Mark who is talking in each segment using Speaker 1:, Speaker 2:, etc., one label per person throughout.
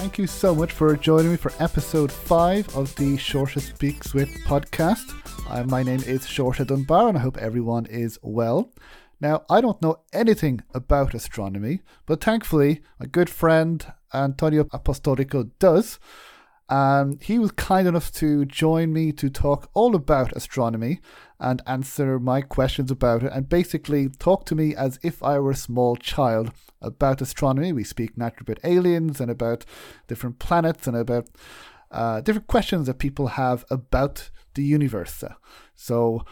Speaker 1: Thank you so much for joining me for episode five of the Shorta Speaks With podcast. Uh, my name is Shorta Dunbar, and I hope everyone is well. Now, I don't know anything about astronomy, but thankfully, my good friend Antonio Apostolico does. And he was kind enough to join me to talk all about astronomy and answer my questions about it and basically talk to me as if I were a small child about astronomy. We speak naturally about aliens and about different planets and about uh, different questions that people have about the universe. So,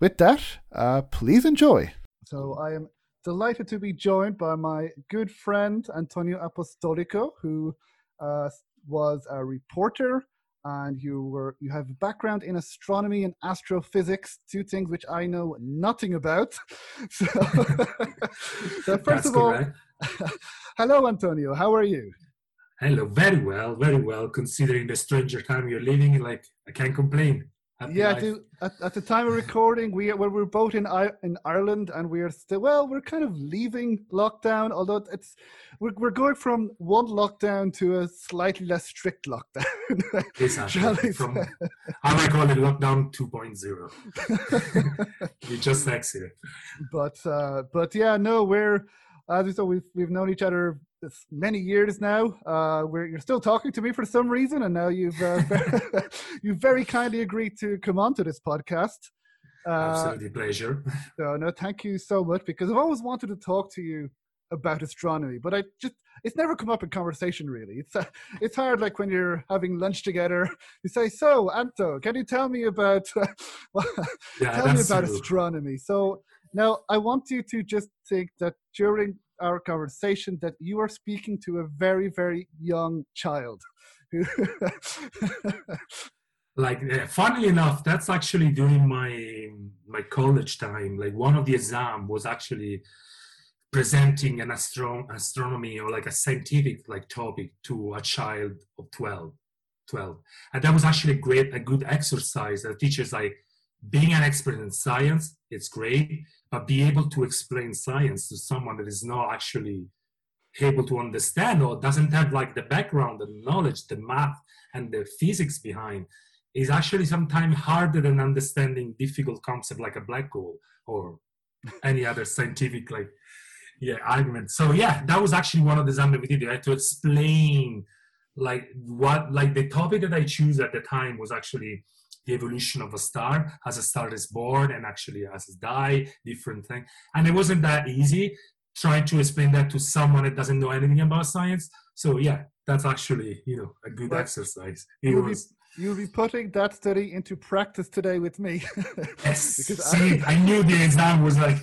Speaker 1: with that, uh, please enjoy. So, I am delighted to be joined by my good friend Antonio Apostolico, who uh, was a reporter and you were you have a background in astronomy and astrophysics two things which i know nothing about so, so first
Speaker 2: That's
Speaker 1: of all hello antonio how are you
Speaker 2: Hello, very well, very well. Considering the stranger time you're living, like I can't complain.
Speaker 1: Yeah at, at the time of recording we well, we're both in I, in ireland and we're still well we're kind of leaving lockdown although it's we're, we're going from one lockdown to a slightly less strict lockdown
Speaker 2: Exactly. From I call it lockdown 2.0. we just exited.
Speaker 1: but uh, but yeah, no, we're as we said, we've we've known each other this many years now. Uh, we're you're still talking to me for some reason, and now you've uh, you very kindly agreed to come on to this podcast. Uh,
Speaker 2: Absolutely pleasure.
Speaker 1: so no, thank you so much because I've always wanted to talk to you about astronomy, but I just it's never come up in conversation really. It's uh, it's hard like when you're having lunch together. You say, "So, Anto, can you tell me about
Speaker 2: Yeah,
Speaker 1: tell me about
Speaker 2: true.
Speaker 1: astronomy?" So now I want you to just think that during our conversation that you are speaking to a very very young child.
Speaker 2: like uh, funnily enough that's actually during my my college time. Like one of the exam was actually presenting an astro- astronomy or like a scientific like topic to a child of 12 12 and that was actually a great a good exercise. The teachers like being an expert in science it's great but be able to explain science to someone that is not actually able to understand or doesn't have like the background the knowledge the math and the physics behind is actually sometimes harder than understanding difficult concept like a black hole or any other scientific like yeah argument. So yeah that was actually one of the exams that we did. I had to explain like what like the topic that i choose at the time was actually the evolution of a star. As a star is born and actually as it die different thing. And it wasn't that easy trying to explain that to someone that doesn't know anything about science. So yeah that's actually you know a good
Speaker 1: Well,
Speaker 2: exercise. It
Speaker 1: you'll be
Speaker 2: was
Speaker 1: you'll be putting that study into practice today with me.
Speaker 2: Yes.
Speaker 1: Because
Speaker 2: See, I, knew the exam was like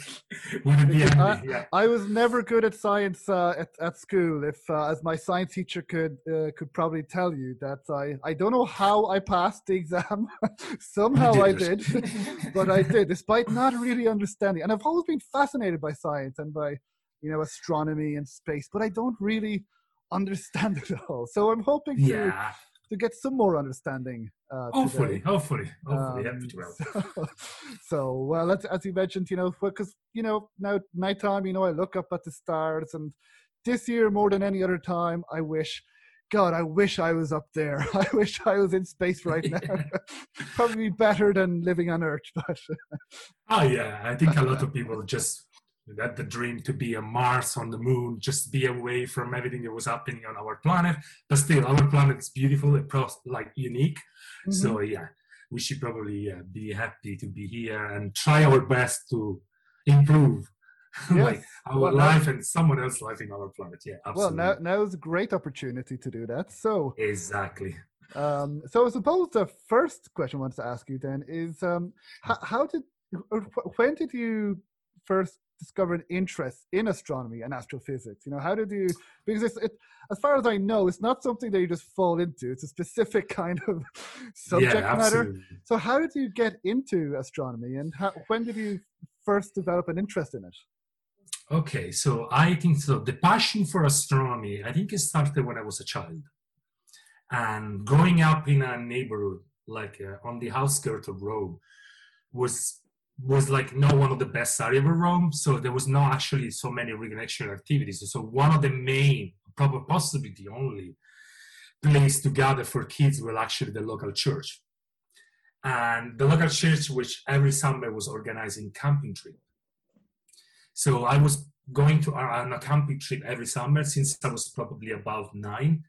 Speaker 2: wouldn't be handy. Yeah.
Speaker 1: I was never good at science uh, at, at school. If, uh, as my science teacher could uh, could probably tell you, that I, I don't know how I passed the exam. Somehow I
Speaker 2: did
Speaker 1: did, but I did, despite not really understanding. And I've always been fascinated by science and by you know astronomy and space, but I don't really understand it all. So I'm hoping to
Speaker 2: Yeah.
Speaker 1: To get some more understanding. Uh,
Speaker 2: Hopefully, hopefully, hopefully,
Speaker 1: Um,
Speaker 2: to
Speaker 1: so, so, well, as, as you mentioned, you know, because you know now nighttime, you know, I look up at the stars, and this year more than any other time, I wish, God, I wish I was up there. I wish I was in space right now. Probably better than living on Earth, but
Speaker 2: Oh yeah, I think a lot of people just had the dream to be a Mars, on the moon, just be away from everything that was happening on our planet. But still, our planet is beautiful, and pro- like unique. So yeah, we should probably uh, be happy to be here and try our best to improve like our
Speaker 1: Well, now-
Speaker 2: life and someone else's life in our planet. Yeah, absolutely.
Speaker 1: well, now now is a great opportunity to do that. So,
Speaker 2: exactly.
Speaker 1: Um, so I suppose the first question I wanted to ask you then is um, how, how did when did you first discover an interest in astronomy and astrophysics? You know, how did you because it's, it, as far as I know, it's not something that you just fall into. It's a specific kind of subject
Speaker 2: yeah,
Speaker 1: matter. So how did you get into astronomy, and how, when did you first develop an interest in it?
Speaker 2: Okay, so I think so. The passion for astronomy, I think it started when I was a child. And growing up in a neighborhood, like uh, on the outskirts of Rome, was was like not one of the best area of Rome. So there was not actually so many recreational activities. So one of the main, probably possibly the only place to gather for kids was actually the local church. And the local church, which every summer was organizing camping trip. So I was going to uh, on a camping trip every summer since I was probably about nine.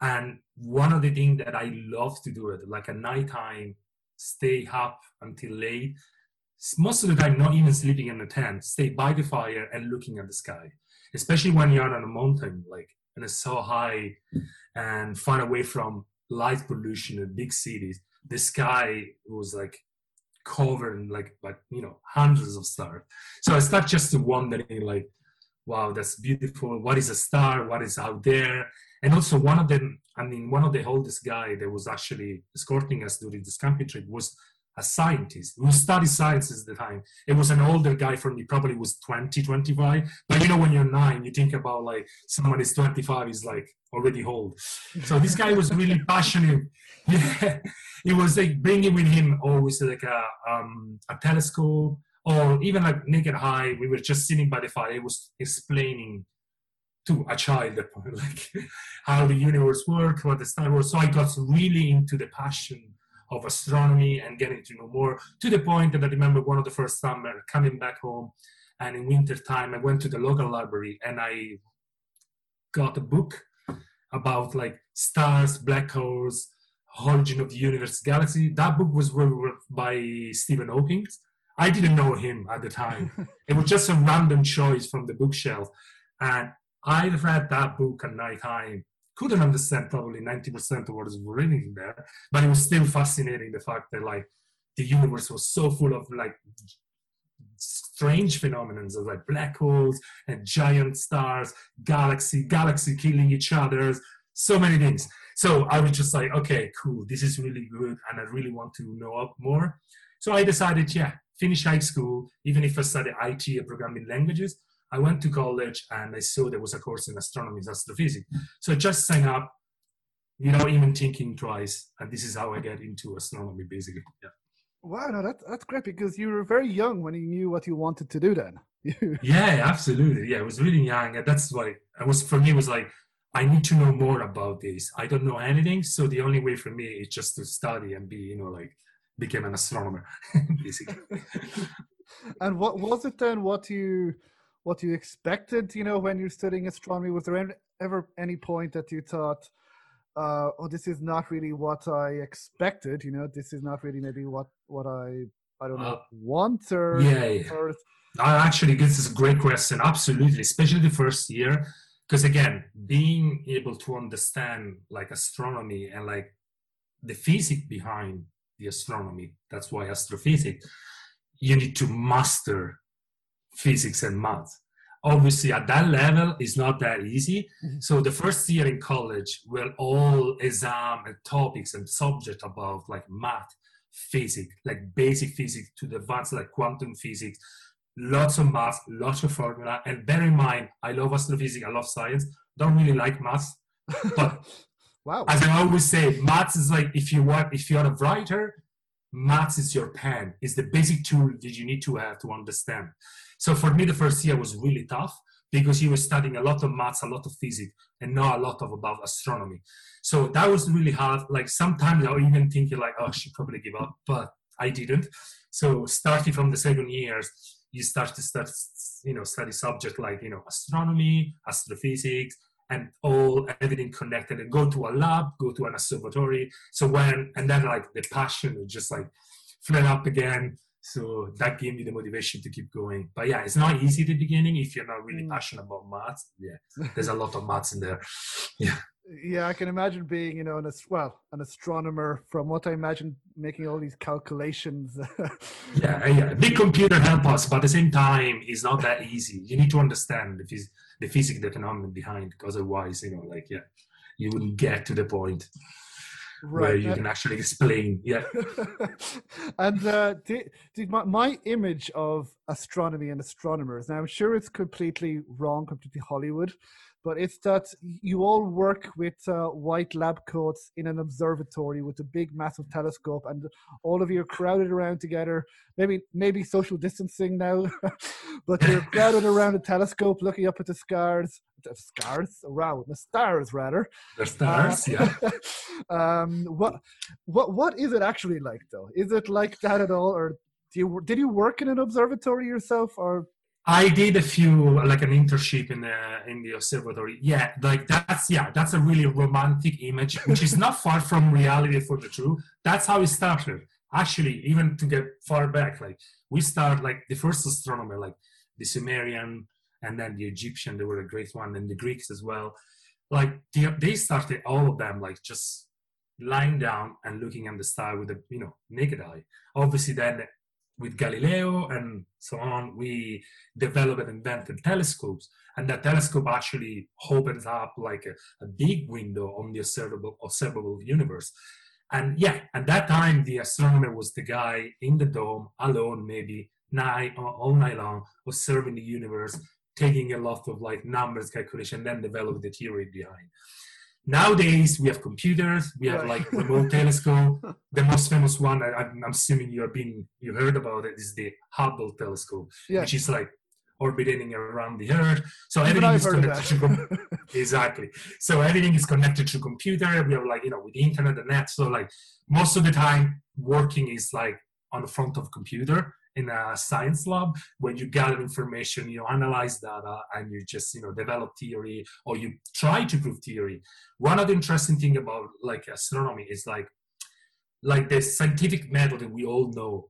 Speaker 2: And one of the things that I love to do it, like a nighttime, stay up until late. Most of the time, not even sleeping in the tent, stay by the fire and looking at the sky. Especially when you're on a mountain, like and it's so high and far away from light pollution in big cities. The sky was like covered in like like you know hundreds of stars. So I start just wondering like, wow, that's beautiful. What is a star? What is out there? And also one of them, I mean, one of the oldest guy that was actually escorting us during this camping trip was a scientist who studied sciences at the time. It was an older guy from me, probably was 20, 25. But you know, when you're nine, you think about like someone is 25 is like already old. So this guy was really passionate. Yeah, he was like bringing with him always like a, um, a telescope or even like naked eye. We were just sitting by the fire. He was explaining to a child like how the universe works, what the star was. So I got really into the passion of astronomy and getting to know more to the point that I remember one of the first summer coming back home and in winter time I went to the local library and I got a book about like stars, black holes, origin of the universe, galaxy. That book was by Stephen Hawking. I didn't know him at the time. it was just a random choice from the bookshelf. And I read that book at night time couldn't understand probably 90% of what is written there, but it was still fascinating the fact that like the universe was so full of like strange phenomena of like black holes and giant stars, galaxy, galaxy killing each other, so many things. So I was just like, okay, cool, this is really good, and I really want to know up more. So I decided, yeah, finish high school, even if I study IT and programming languages, I went to college and I saw there was a course in astronomy and astrophysics. So I just signed up without even thinking twice. And this is how I get into astronomy, basically. Yeah.
Speaker 1: Wow, no, that, that's great because you were very young when you knew what you wanted to do then.
Speaker 2: yeah, absolutely. Yeah, I was really young. And that's why I was, for me, was like, I need to know more about this. I don't know anything. So the only way for me is just to study and be, you know, like, became an astronomer, basically.
Speaker 1: and what was it then? What you what you expected, you know, when you're studying astronomy? Was there ever any point that you thought, uh, oh, this is not really what I expected, you know, this is not really maybe what, what I, I don't know, uh, want or,
Speaker 2: yeah, yeah. Or... actually, this is a great question. Absolutely. Especially the first year. Because again, being able to understand like astronomy and like the physics behind the astronomy, that's why astrophysics, you need to master physics and math. Obviously, at that level, it's not that easy. Mm-hmm. So the first year in college, we're all exam and topics and subject about like math, physics, like basic physics to the advanced like quantum physics, lots of math, lots of formula. And bear in mind, I love astrophysics, I love science. Don't really like math, but wow. as I always say, math is like if you want, if you're a writer, maths is your pen. Is the basic tool that you need to have to understand. So for me the first year was really tough because you were studying a lot of maths a lot of physics and not a lot of about astronomy. So that was really hard. Like sometimes i even thinking like oh should probably give up but i didn't. So starting from the second years you start to start you know study subject like you know astronomy astrophysics and all everything connected and go to a lab, go to an observatory. So when and then like the passion just like flare up again. So that gave me the motivation to keep going. But yeah, it's not easy at the beginning if you're not really mm. passionate about maths. Yeah, there's a lot of maths in there. Yeah.
Speaker 1: Yeah, I can imagine being, you know, an well, an astronomer. From what I imagine, making all these calculations.
Speaker 2: yeah, yeah, big computer help us, but at the same time, it's not that easy. You need to understand the phys- the physics, the economic behind, because otherwise, you know, like yeah, you wouldn't get to the point right. where you can actually explain. Yeah.
Speaker 1: and uh, did, did my, my image of astronomy and astronomers. Now, I'm sure it's completely wrong, completely Hollywood but it's that you all work with uh, white lab coats in an observatory with a big, massive telescope, and all of you are crowded around together. Maybe, maybe social distancing now, but you're crowded around a telescope, looking up at the stars. The stars, wow, the stars rather.
Speaker 2: The stars, uh, yeah.
Speaker 1: um, what, what, what is it actually like, though? Is it like that at all, or do you did you work in an observatory yourself, or
Speaker 2: I did a few like an internship in the in the observatory. Yeah, like that's yeah, that's a really romantic image, which is not far from reality for the truth. That's how it started. Actually, even to get far back, like we start like the first astronomer, like the Sumerian and then the Egyptian, they were a great one, and the Greeks as well. Like they, they started all of them like just lying down and looking at the star with a you know naked eye. Obviously, then with Galileo and so on, we developed and invented telescopes. And that telescope actually opens up like a, a big window on the observable, observable universe. And yeah, at that time, the astronomer was the guy in the dome, alone, maybe night all night long, observing the universe, taking a lot of like numbers calculation, then develop the theory behind. Nowadays, we have computers, we have like remote telescope. The most famous one, I, am assuming you have been, you heard about it, is the Hubble telescope, yeah. which is like orbiting around the Earth. So
Speaker 1: Even
Speaker 2: everything is connected to exactly. So everything is connected to computer. We have like you know with the internet and net. So like most of the time, working is like on the front of computer in a science lab when you gather information you analyze data and you just you know develop theory or you try to prove theory. One of the interesting thing about like astronomy is like like the scientific method that we all know.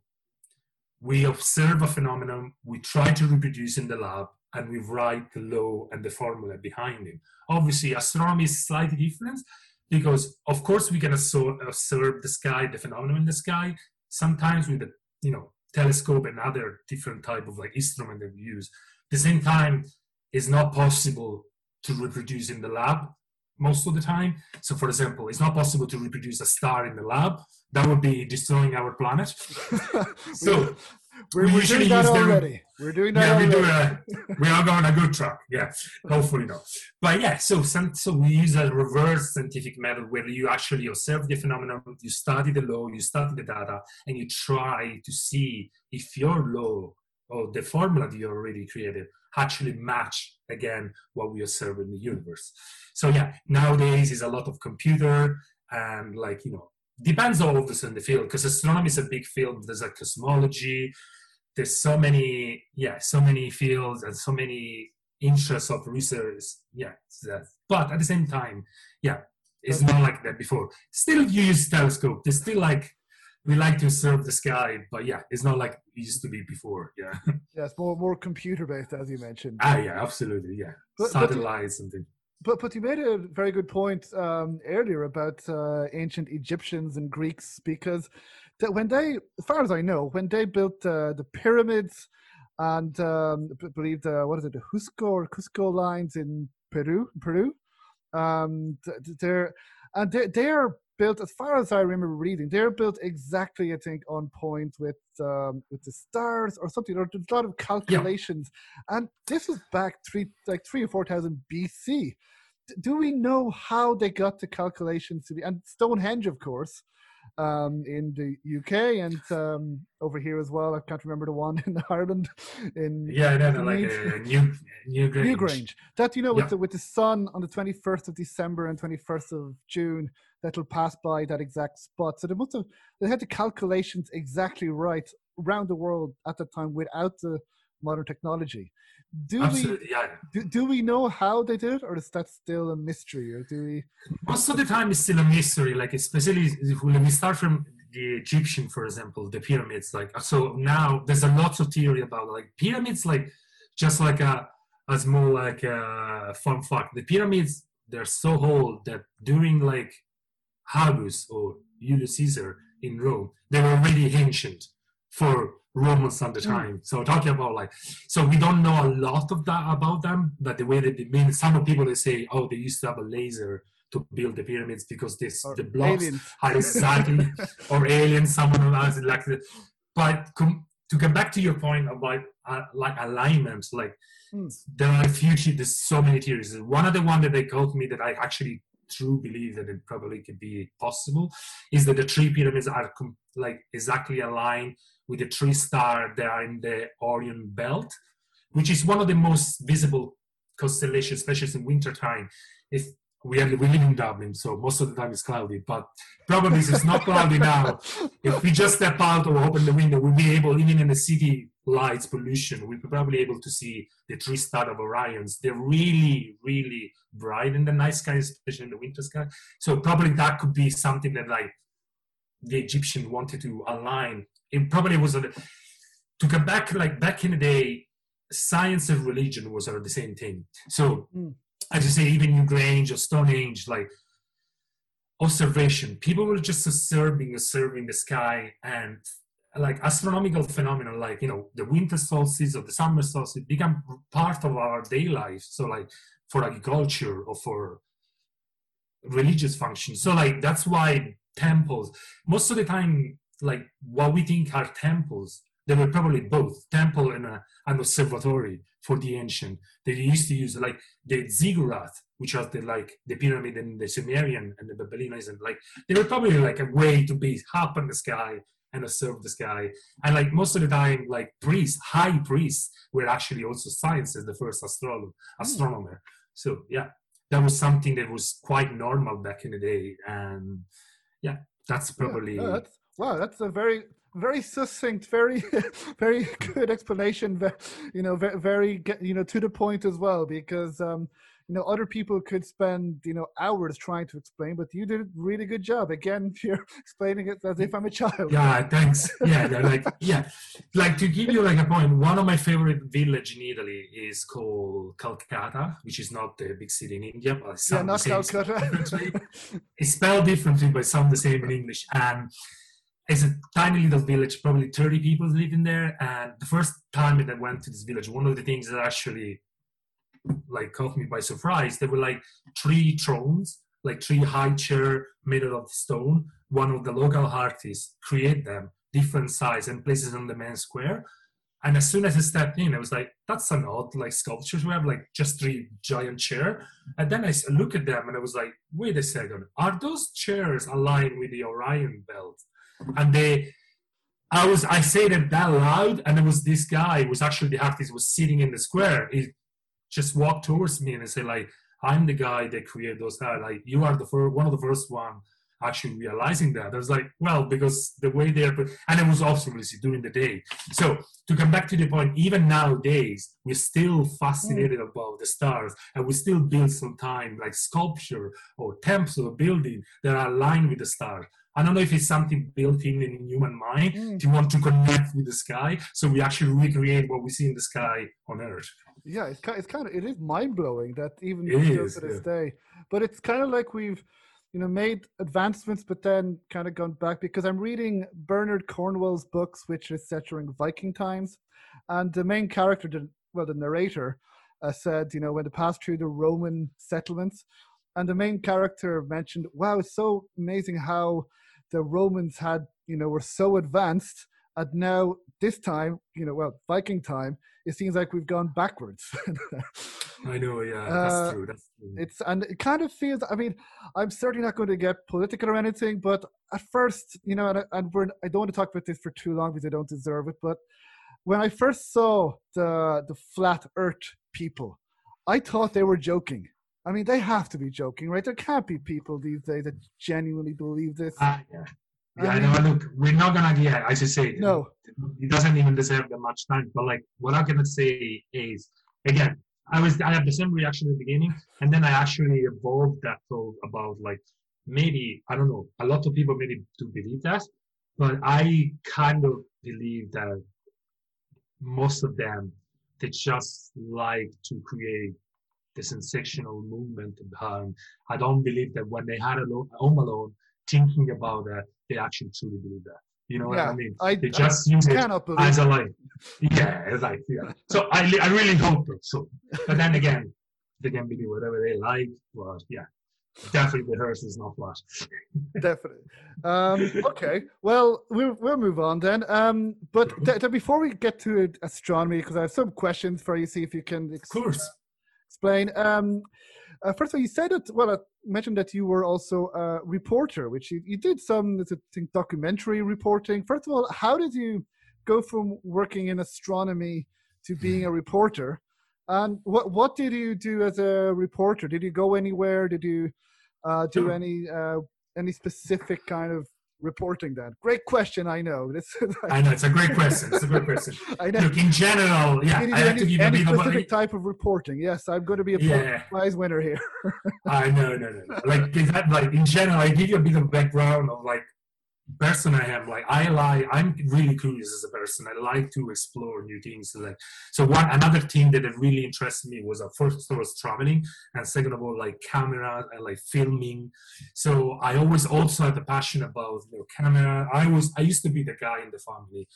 Speaker 2: We observe a phenomenon we try to reproduce in the lab and we write the law and the formula behind it. Obviously astronomy is slightly different because of course we can observe the sky the phenomenon in the sky sometimes with the you know telescope and other different type of like instrument that we use. At the same time, it's not possible to reproduce in the lab most of the time. So, for example, it's not possible to reproduce a star in the lab. That would be destroying our planet. so,
Speaker 1: we're, we we're doing that already. We're doing that
Speaker 2: yeah,
Speaker 1: already.
Speaker 2: We, do a, we are going a good track. Yeah, hopefully not. But yeah, so some, so we use a reverse scientific method where you actually observe the phenomenon, you study the law, you study the data, and you try to see if your law or the formula that you already created actually match again what we observe in the universe. So yeah, nowadays is a lot of computer and like you know depends all of this in the field because astronomy is a big field. There's a cosmology. There's so many, yeah, so many fields and so many interests of research. Yeah, but at the same time, yeah, it's not like that before. Still you use telescope. There's still like we like to observe the sky, but yeah, it's not like it used to be before. Yeah.
Speaker 1: Yeah, it's more more computer based, as you mentioned.
Speaker 2: Ah, yeah, absolutely. Yeah, but, satellites but, and things.
Speaker 1: But but you made a very good point um, earlier about uh, ancient Egyptians and Greeks because that when they, as far as I know, when they built uh, the pyramids and um, I believe the what is it, the Cusco or Cusco lines in Peru, Peru, um, they're and they they're built as far as I remember reading. They're built exactly, I think, on point with um, with the stars or something. There's a lot of calculations, yeah. and this was back three like three or four thousand BC. D- do we know how they got the calculations to be? And Stonehenge, of course, um, in the UK and um, over here as well. I can't remember the one in Ireland. In
Speaker 2: yeah, no, no, like uh, New Newgrange.
Speaker 1: Newgrange. That you know, with yeah. the with the sun on the twenty first of December and twenty first of June, that'll pass by that exact spot. So they must have they had the calculations exactly right around the world at the time without the modern technology. Do
Speaker 2: Absolutely,
Speaker 1: we
Speaker 2: yeah.
Speaker 1: do, do we know how they did it, or is that still a mystery? Or do we?
Speaker 2: Most of the time, it's still a mystery. Like especially when we start from the Egyptian, for example, the pyramids. Like uh, so now, there's a lot of theory about like pyramids. Like just like a as more like a fun fact, the pyramids they're so old that during like Habus or Julius Caesar in Rome, they were already ancient for Romans at the hmm. time. Mm. So talking about like, so we don't know a lot of that about them, but the way that they mean, some people they say, oh, they used to have a laser to build the pyramids because this or the blocks aliens. are exactly or aliens, someone else like. But com- to get back to your point about uh, like alignments. Like
Speaker 1: Hmm.
Speaker 2: there are a few. There's so many theories. One of the one that they told me that I actually true believe that it probably could be possible is that the three pyramids are com- like exactly aligned with the three star that are in the Orion belt, which is one of the most visible constellations, especially in winter time. If we are we live in Dublin, so most of the time it's cloudy, but probably it's not cloudy now. If we just step out or open the window, we'll be able, even in the city lights pollution, we'll be probably able to see the three star of Orions. They're really, really bright in the night sky, especially in the winter sky. So probably that could be something that like the Egyptian wanted to align. It probably was a, to come back like back in the day, science and religion was are the same thing. So
Speaker 1: Mm.
Speaker 2: as you say, even Newgrange or Stonehenge, like observation. People were just observing, observing the sky and like astronomical phenomena, like you know the winter solstice or the summer solstice, become part of our day life. So like for agriculture or for religious functions. So like that's why temples. Most of the time, like what we think are temples, they were probably both temple and a, an observatory for the ancient. They used to use like the ziggurat, which was the like the pyramid in the Sumerian and the Babylonians, and like they were probably like a way to be up in the sky and observe the sky. And like most of the time, like priests, high priests, were actually also science as the first astronomer. Hmm. astronomer. So yeah, that was something that was quite normal back in the day, and yeah, that's probably.
Speaker 1: Yeah, that's, wow, that's a very very succinct, very very good explanation. You know, very, very you know to the point as well because um, you know other people could spend you know hours trying to explain, but you did a really good job. Again, you're explaining it as if I'm a child.
Speaker 2: Yeah, thanks. Yeah, like yeah, like to give you like a point. One of my favorite village in Italy is called Calcata, which is not the big city in India, but it
Speaker 1: Yeah, not Calcutta.
Speaker 2: It's spelled differently, but sound the same in English. And it's a tiny little village, probably 30 people living there. And the first time that I went to this village, one of the things that actually like caught me by surprise, there were like three thrones, like three high chair made out of stone. One of the local artists create them, different size and places on the main square. And as soon as I stepped in, I was like, that's an odd like sculptures. We have like just three giant chair. And then I look at them and I was like, wait a second, are those chairs aligned with the Orion belt? And they, I was, I said it that loud, and there was this guy who was actually the artist was sitting in the square. He just walked towards me and I said like, I'm the guy that created those stars. Like you are the first, one of the first one actually realizing that. I was like, well, because the way they're, and it was obviously during the day. So to come back to the point, even nowadays, we're still fascinated mm. about the stars and we still build sometimes like sculpture or temples or building that are aligned with the stars. I don't know if it's something built in in human mind
Speaker 1: Mm.
Speaker 2: to want to connect with the sky. So we actually recreate what we see in the sky on Earth.
Speaker 1: yeah, it's kind, it's kind of it is mind blowing that even
Speaker 2: is,
Speaker 1: to this
Speaker 2: yeah.
Speaker 1: day. But it's kind of like we've you know made advancements, but then kind of gone back because I'm reading Bernard Cornwell's books, which is set during Viking times, and the main character, the, well, the narrator, uh, said you know when they passed through the Roman settlements, and the main character mentioned, wow, it's so amazing how the Romans had you know were so advanced. And now this time, you know, well, Viking time, it seems like we've gone backwards.
Speaker 2: I know, yeah,
Speaker 1: Uh,
Speaker 2: that's true. That's true.
Speaker 1: it's and it kind of feels. I mean, I'm certainly not going to get political or anything, but at first, you know, and, and we're, I don't want to talk about this for too long because I don't deserve it. But when I first saw the the flat Earth people, I thought they were joking. I mean, they have to be joking, right? There can't be people these days that genuinely believe this.
Speaker 2: Ah, yeah.
Speaker 1: I
Speaker 2: Yeah,
Speaker 1: mean-
Speaker 2: no, look, we're not gonna yeah, I should say
Speaker 1: No.
Speaker 2: it doesn't even deserve that much time. But like what I'm gonna say is again, I was I had the same reaction at the beginning, and then I actually evolved that thought about like maybe I don't know, a lot of people maybe do believe that, but I kind of believe that most of them they just like to create the sensational movement behind. I don't believe that when they had a lo- home alone thinking about that, they actually truly believe that. You know what
Speaker 1: yeah,
Speaker 2: I mean?
Speaker 1: I,
Speaker 2: They just use it
Speaker 1: cannot believe.
Speaker 2: as a like, yeah, it's like, yeah. So I, I really hope so. But then again, they can believe whatever they like. Well, yeah. definitely the Earth is not flat.
Speaker 1: definitely. Um, okay, well, we'll we'll move on then. Um, but th- th- before we get to astronomy, because I have some questions for you, see if you can
Speaker 2: ex- of course
Speaker 1: explain. Um, uh, first of all, you said that. Well, I mentioned that you were also a reporter, which you, you did some, I think, documentary reporting. First of all, how did you go from working in astronomy to being a reporter? And what what did you do as a reporter? Did you go anywhere? Did you uh, do any uh, any specific kind of reporting that? Great question. I know.
Speaker 2: I know it's a great question. It's a great question. I know. Look, in general, yeah, I have
Speaker 1: any, to give any a specific type of reporting. Yes, I'm going to be a yeah. prize winner here.
Speaker 2: I know, no, no, no. Like, that, like in general, I give you a bit of background of like person I am. Like I like I'm really curious as a person. I like to explore new things. Like so one another thing that really interested me was uh, first all traveling and second of all like camera and like filming. So I always also had a passion about you know, camera. I was I used to be the guy in the family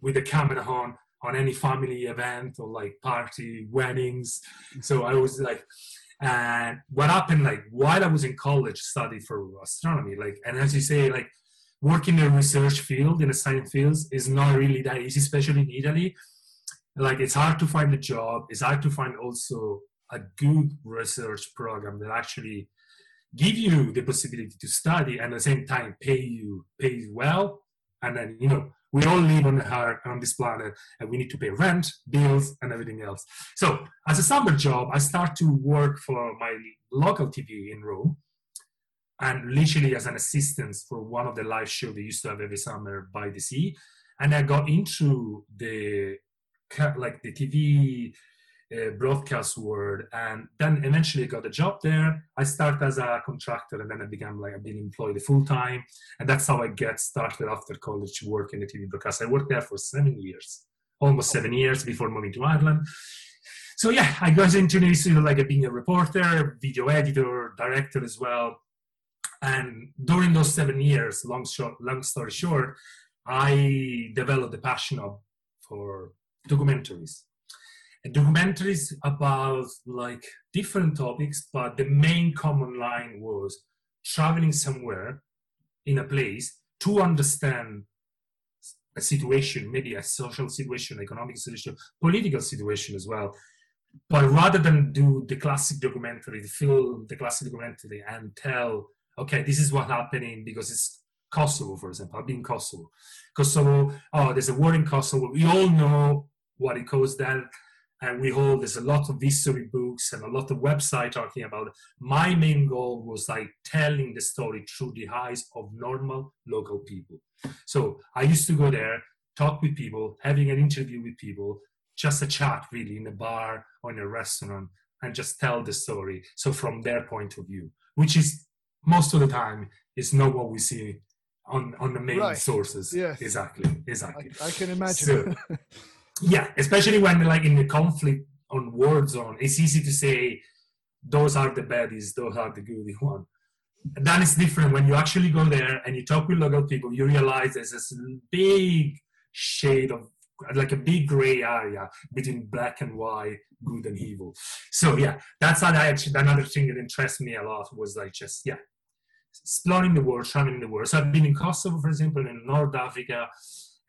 Speaker 2: with the camera on on any family event or like party weddings. So I was like and what happened like while I was in college study for astronomy like and as you say like working in a research field in a science field is not really that easy, especially in Italy. Like it's hard to find a job. It's hard to find also a good research program that actually give you the possibility to study and at the same time pay you pay you well. And then you know we all live on our, on this planet and we need to pay rent, bills, and everything else. So as a summer job, I start to work for my local TV in Rome and literally as an assistant for one of the live shows they used to have every summer by the sea. And I got into the like the TV uh, broadcast world, and then eventually I got a job there. I started as a contractor, and then I became like I've been employed full time, and that's how I get started after college work in the TV broadcast. I worked there for seven years, almost seven years before moving to Ireland. So yeah, I got into this, you know, like being a reporter, video editor, director as well and during those seven years, long, short, long story short, I developed a passion of, for documentaries. And documentaries about like different topics, but the main common line was traveling somewhere in a place to understand a situation, maybe a social situation, economic situation, political situation as well. But rather than do the classic documentary, the film, the classic documentary, and tell okay, this is what's happening because it's Kosovo, for example. I've been Kosovo. Kosovo, oh, there's a war in Kosovo. We all know what it caused then. And we hold there's a lot of history books and a lot of website talking about it. My main goal was like telling the story through the eyes of normal local people. So I used to go there, talk with people, having an interview with people, just a chat really in a bar or in a restaurant, and just tell the story. So from their point of view, which is most of the time it's not what we see on on the main right. sources.
Speaker 1: Yes.
Speaker 2: Exactly. Exactly.
Speaker 1: I, I can imagine.
Speaker 2: So, yeah, especially when like in the conflict on war zone, it's easy to say those are the baddies, those are the goody one. And then it's different when you actually go there and you talk with local people, you realize there's this big shade of like a big gray area between black and white, good and evil. So yeah, that's another thing that interests me a lot was like just yeah, exploring the world, traveling the world. So I've been in Kosovo, for example, in North Africa,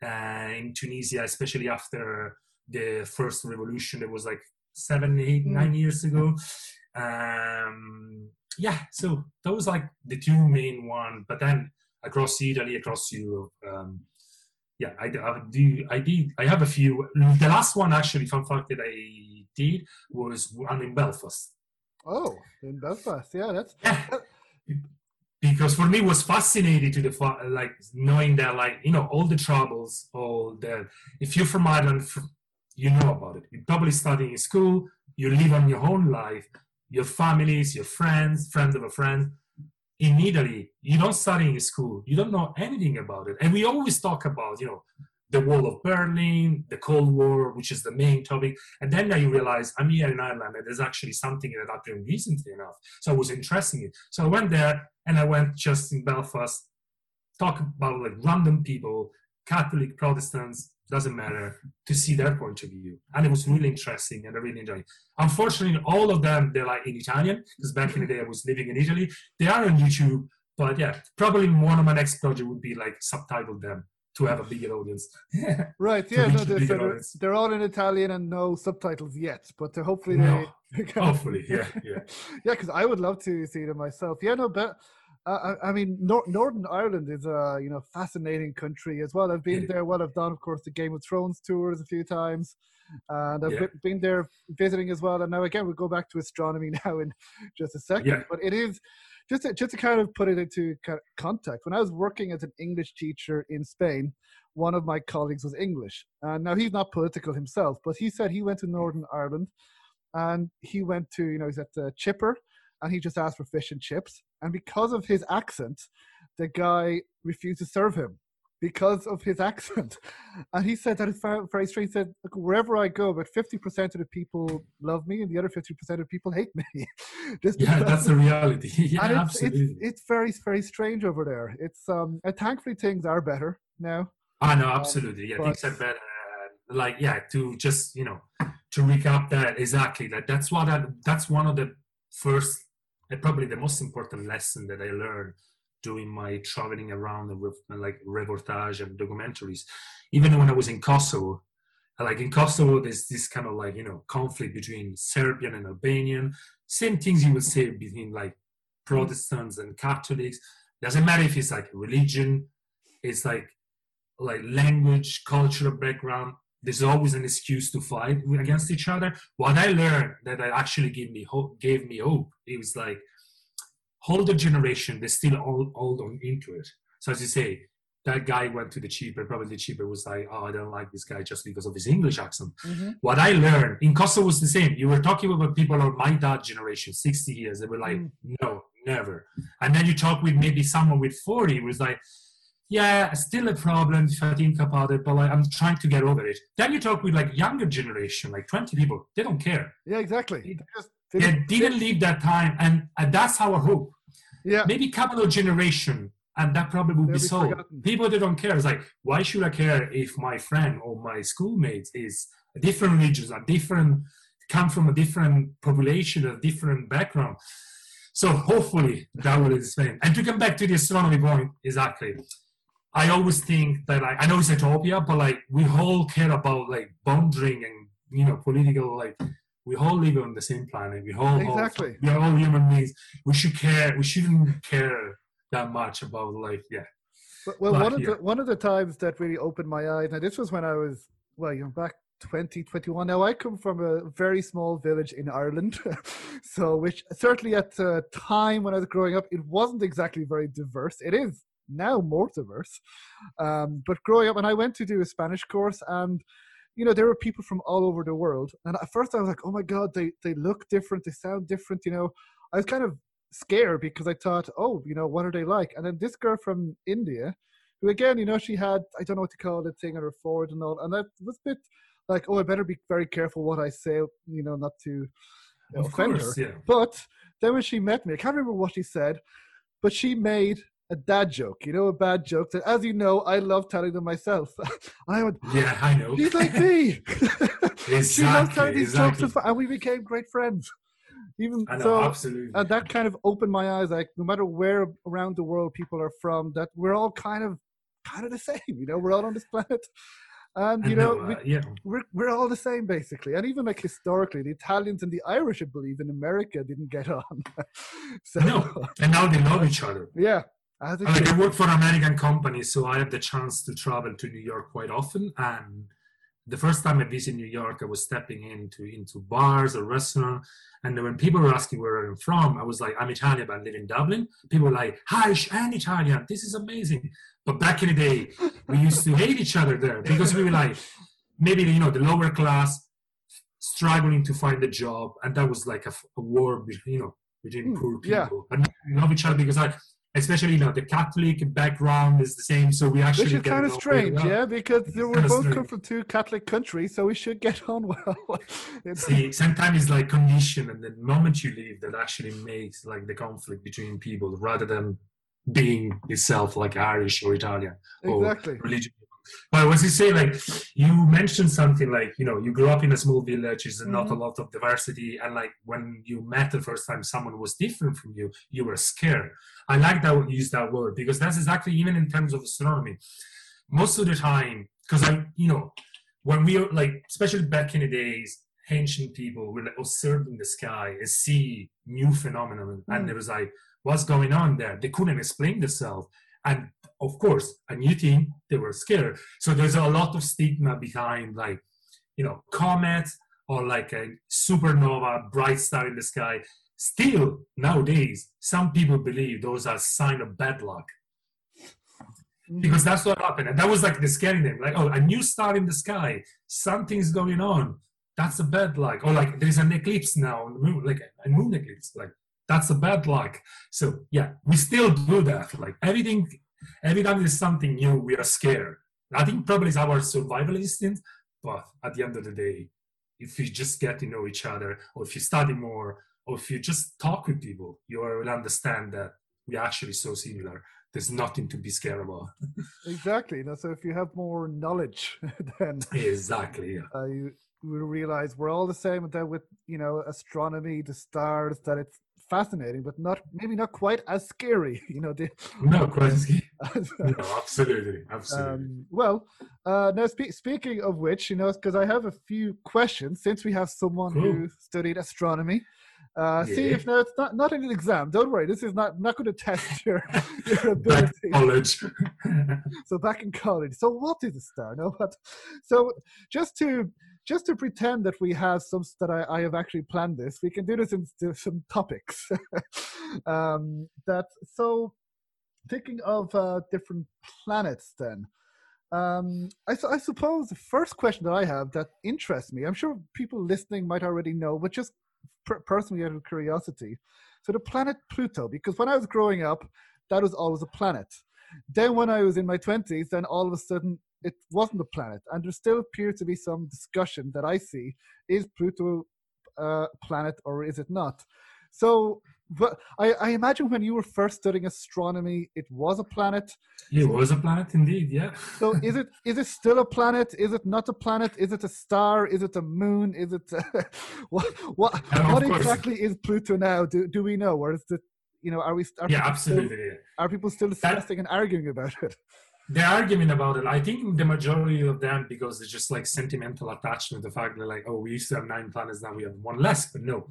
Speaker 2: uh, in Tunisia, especially after the first revolution that was like seven, eight, mm. nine years ago. Um, yeah, so those like the two main one, but then across Italy, across Europe. Um, yeah, I, I do. I did. I have a few. The last one, actually, fun fact that I did was I'm in Belfast.
Speaker 1: Oh, in Belfast, yeah, that's.
Speaker 2: Yeah because for me it was fascinating to the like knowing that like you know all the troubles all the if you're from ireland you know about it. You're probably studying in school you live on your own life your families your friends friends of a friend. In italy you don't study in school you don't know anything about it. And we always talk about you know the wall of Berlin, the Cold War, which is the main topic. And then you realize I'm here in Ireland and there's actually something that happened recently enough. So I was interested in it. So I went there and I went just in Belfast, talk about like random people, Catholic, Protestants, doesn't matter to see their point of view and it was really interesting and i really enjoyed it unfortunately all of them they're like in italian because back in the day i was living in italy they are on youtube but yeah probably one of my next project would be like subtitle them to have a bigger audience
Speaker 1: right yeah no they're, they're, they're, all in italian and no subtitles yet but hopefully
Speaker 2: no, they hopefully yeah yeah
Speaker 1: yeah because i would love to see them myself yeah no but uh, I, mean, Nor- Northern Ireland is a you know fascinating country as well. I've been there. Well, I've done, of course, the Game of Thrones tours a few times, and I've yeah. been there visiting as well. And now again, we'll go back to astronomy now in just a second. Yeah. But it is just to, just to kind of put it into context. When I was working as an English teacher in Spain, one of my colleagues was English, and now he's not political himself, but he said he went to Northern Ireland, and he went to you know he's at the Chipper and he just asked for fish and chips. And because of his accent, the guy refused to serve him because of his accent. And he said that it's very strange. He said, wherever I go, about 50% of the people love me and the other 50% of people hate me.
Speaker 2: Just yeah, that's the reality. yeah,
Speaker 1: and it's,
Speaker 2: absolutely.
Speaker 1: It's, it's, very, very strange over there. It's um, and thankfully things are better now.
Speaker 2: I know, um, absolutely. Yeah, things are better. Like, yeah, to just, you know, to recap that exactly that that's what I, that's one of the first and probably the most important lesson that I learned doing my traveling around with like reportage and documentaries, even when I was in Kosovo. Like in Kosovo, there's this kind of like you know conflict between Serbian and Albanian. Same things you would say between like Protestants and Catholics. Doesn't matter if it's like religion, it's like like language, cultural background there's always an excuse to fight against each other. What I learned that actually gave me hope, gave me hope. It was like older generation, they still all hold on into it. So as you say, that guy went to the chipper. Probably the chipper was like, oh, I don't like this guy just because of his English accent. Mm-hmm. What I learned in Kosovo was the same. You were talking about people of my dad generation, 60 years. They were like, mm. no, never. And then you talk with maybe someone with 40, it was like, yeah, still a problem if I think about it, but like I'm trying to get over it. Then you talk with like younger generation, like 20 people, they don't care.
Speaker 1: Yeah, exactly.
Speaker 2: They, just, they, didn't leave that time, and, and that's our hope.
Speaker 1: Yeah.
Speaker 2: Maybe couple of generation, and that probably will be solved. Forgotten. People they don't care. It's like, why should I care if my friend or my schoolmate is a different religion, a different come from a different population, a different background. So hopefully that will explain. And to come back to the astronomy point, exactly. I always think that like I know it's utopia, but like we all care about like boundary and you know political like we all live on the same planet. We all
Speaker 1: exactly
Speaker 2: all, we are all human beings. We should care. We shouldn't care that much about like yeah.
Speaker 1: Well, one of the one of the times that really opened my eyes. Now this was when I was well, you know, back 2021. Now I come from a very small village in Ireland, so which certainly at the time when I was growing up, it wasn't exactly very diverse. It is now more diverse. Um, but growing up, and I went to do a Spanish course, and you know there were people from all over the world. And at first, I was like, "Oh my god, they they look different, they sound different." You know, I was kind of scared because I thought, "Oh, you know, what are they like?" And then this girl from India, who again, you know, she had I don't know what to call the thing on her forehead and all, and that was a bit like, "Oh, I better be very careful what I say," you know, not to uh,
Speaker 2: of offend course,
Speaker 1: her.
Speaker 2: Yeah.
Speaker 1: But then when she met me, I can't remember what she said, but she made a dad joke, you know, a bad joke that, as you know, I love telling them myself. I went,
Speaker 2: yeah, I know.
Speaker 1: She's like me.
Speaker 2: exactly, she loves telling these exactly.
Speaker 1: jokes, and we became great friends. Even
Speaker 2: know,
Speaker 1: so,
Speaker 2: absolutely.
Speaker 1: and that kind of opened my eyes. Like, no matter where around the world people are from, that we're all kind of, kind of the same. You know, we're all on this planet. And you know, know uh, we,
Speaker 2: yeah.
Speaker 1: we're we're all the same basically, and even like historically, the Italians and the Irish, I believe, in America didn't get on.
Speaker 2: so, no, and now they love each other.
Speaker 1: Yeah,
Speaker 2: I, like I work for an American companies, so I have the chance to travel to New York quite often. And the first time I visited New York, I was stepping into into bars or restaurants, and when people were asking where I'm from, I was like, "I'm Italian, but I live in Dublin." People were like, "Hi, I'm Italian. This is amazing." But back in the day, we used to hate each other there because we were like, maybe you know the lower class struggling to find a job, and that was like a, a war, you know, between mm, poor people. Yeah. But love each other because like especially you know the Catholic background is the same, so we actually
Speaker 1: which is kind of strange, yeah, because we're both strange. come from two Catholic countries, so we should get on well.
Speaker 2: See, sometimes it's like condition, and the moment you leave, that actually makes like the conflict between people rather than being itself like Irish or Italian
Speaker 1: exactly.
Speaker 2: or religion. But was you say like you mentioned something like you know you grew up in a small village, is mm-hmm. not a lot of diversity, and like when you met the first time someone was different from you, you were scared. I like that you use that word because that's exactly even in terms of astronomy. Most of the time, because I you know when we are like especially back in the days ancient people were like observing the sky and see new phenomena mm. and there was like what's going on there they couldn't explain themselves and of course a new team they were scared. So there's a lot of stigma behind like you know comets or like a supernova bright star in the sky. Still nowadays some people believe those are sign of bad luck. Mm. because that's what happened. And that was like the scary thing. Like oh a new star in the sky. Something's going on. That's a bad luck. Or like there's an eclipse now on the moon, like a moon eclipse, like that's a bad luck. So yeah, we still do that. Like everything, every time there's something new, we are scared. I think probably it's our survival instinct, but at the end of the day, if you just get to know each other, or if you study more, or if you just talk with people, you will understand that we're actually so similar. There's nothing to be scared about.
Speaker 1: exactly. Know, so if you have more knowledge, then
Speaker 2: exactly, yeah.
Speaker 1: Uh, you we realize we're all the same with that with you know astronomy the stars that it's fascinating but not maybe not quite as scary you know the,
Speaker 2: no quite as scary no, absolutely absolutely um,
Speaker 1: well uh now spe- speaking of which you know because i have a few questions since we have someone cool. who studied astronomy uh, yeah. See if now it's not not an exam. Don't worry, this is not not going to test your your ability.
Speaker 2: Back college.
Speaker 1: so back in college. So what is a star? No, but so just to just to pretend that we have some that I, I have actually planned this, we can do this in some topics. um, that so thinking of uh, different planets then. Um, I, I suppose the first question that I have that interests me, I'm sure people listening might already know, but just per- personally out of curiosity. So the planet Pluto, because when I was growing up, that was always a planet. Then when I was in my 20s, then all of a sudden it wasn't a planet, and there still appears to be some discussion that I see: is Pluto a planet or is it not? So, but I, I imagine when you were first studying astronomy, it was a planet.
Speaker 2: It was a planet indeed, yeah.
Speaker 1: so, is it is it still a planet? Is it not a planet? Is it a star? Is it a moon? Is it a, what what, what exactly is Pluto now? Do do we know, or is it you know are we? Are
Speaker 2: yeah, absolutely.
Speaker 1: Still, are people still discussing and arguing about it?
Speaker 2: The argument about it, I think the majority of them, because it's just like sentimental attachment, the fact that like, oh, we used to have nine planets, now we have one less, but no.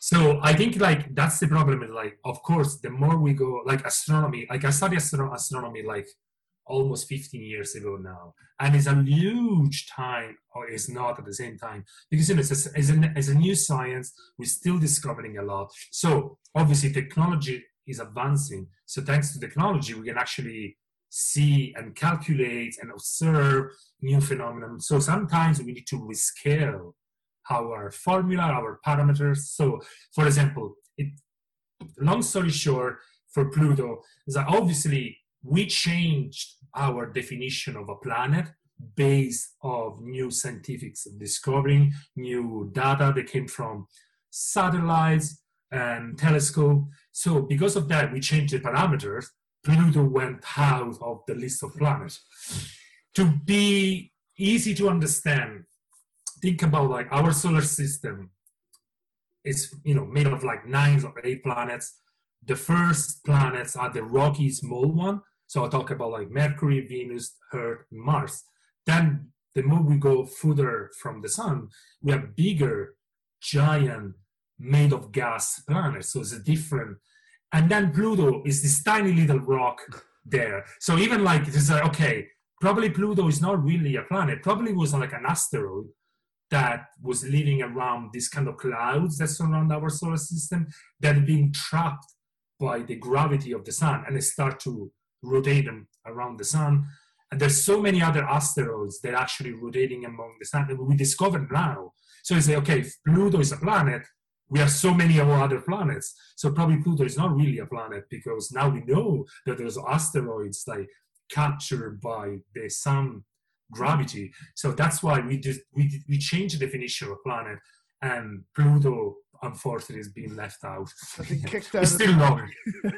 Speaker 2: So I think like that's the problem is like, of course, the more we go, like astronomy, like I studied astro- astronomy like almost 15 years ago now. And it's a huge time, or it's not at the same time, because you know, it's a, it's a, it's a new science, we're still discovering a lot. So obviously technology is advancing. So thanks to technology, we can actually see and calculate and observe new phenomena. So sometimes we need to rescale our formula, our parameters. So, for example, it, long story short, for Pluto, is that obviously we changed our definition of a planet based of new scientific discovering, new data that came from satellites and telescope. So because of that, we changed the parameters Pluto went out of the list of planets. To be easy to understand, think about like our solar system is you know made of like nine or eight planets. The first planets are the rocky small one. So I'll talk about like Mercury, Venus, Earth, Mars. Then the more we go further from the sun, we have bigger, giant, made of gas planets. So it's a different and then Pluto is this tiny little rock there. So even like this is like, okay, probably Pluto is not really a planet. Probably was like an asteroid that was living around these kind of clouds that surround our solar system that being trapped by the gravity of the sun and they start to rotate them around the sun. And there's so many other asteroids that are actually rotating among the sun that we discovered now. So you say, okay, Pluto is a planet, we have so many of our other planets. So probably Pluto is not really a planet because now we know that there's asteroids like captured by the sun gravity. So that's why we just we we changed the definition of planet, and Pluto unfortunately is being left out.
Speaker 1: out. still not.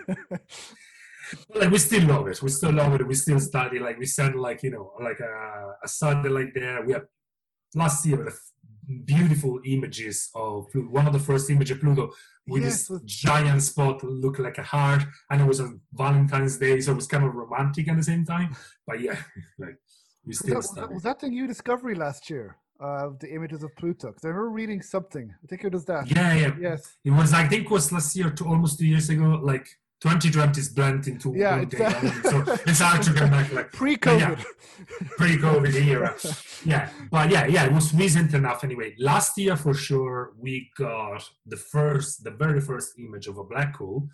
Speaker 2: like we still love it. We still love it. We still study. Like we send like you know like a, a satellite there. We have last year the beautiful images of Pluto. One of the first images of Pluto with
Speaker 1: Yes,
Speaker 2: this giant spot looked like a heart, and it was on Valentine's Day, so it was kind of romantic at the same time. But yeah, like we
Speaker 1: Was
Speaker 2: still
Speaker 1: that, was, that, was that the new discovery last year? Uh, the images of Pluto. I remember reading something. I think it was that.
Speaker 2: Yeah, yeah.
Speaker 1: Yes.
Speaker 2: It was I think it was last year to almost two years ago. Like 2020 is blended into
Speaker 1: Yeah,
Speaker 2: one day,
Speaker 1: that-
Speaker 2: so it's hard to get back like
Speaker 1: Pre-COVID.
Speaker 2: yeah, pre-COVID era. Yeah, but yeah, yeah, it was recent enough anyway. Last year for sure, we got the first, the very first image of a black hole,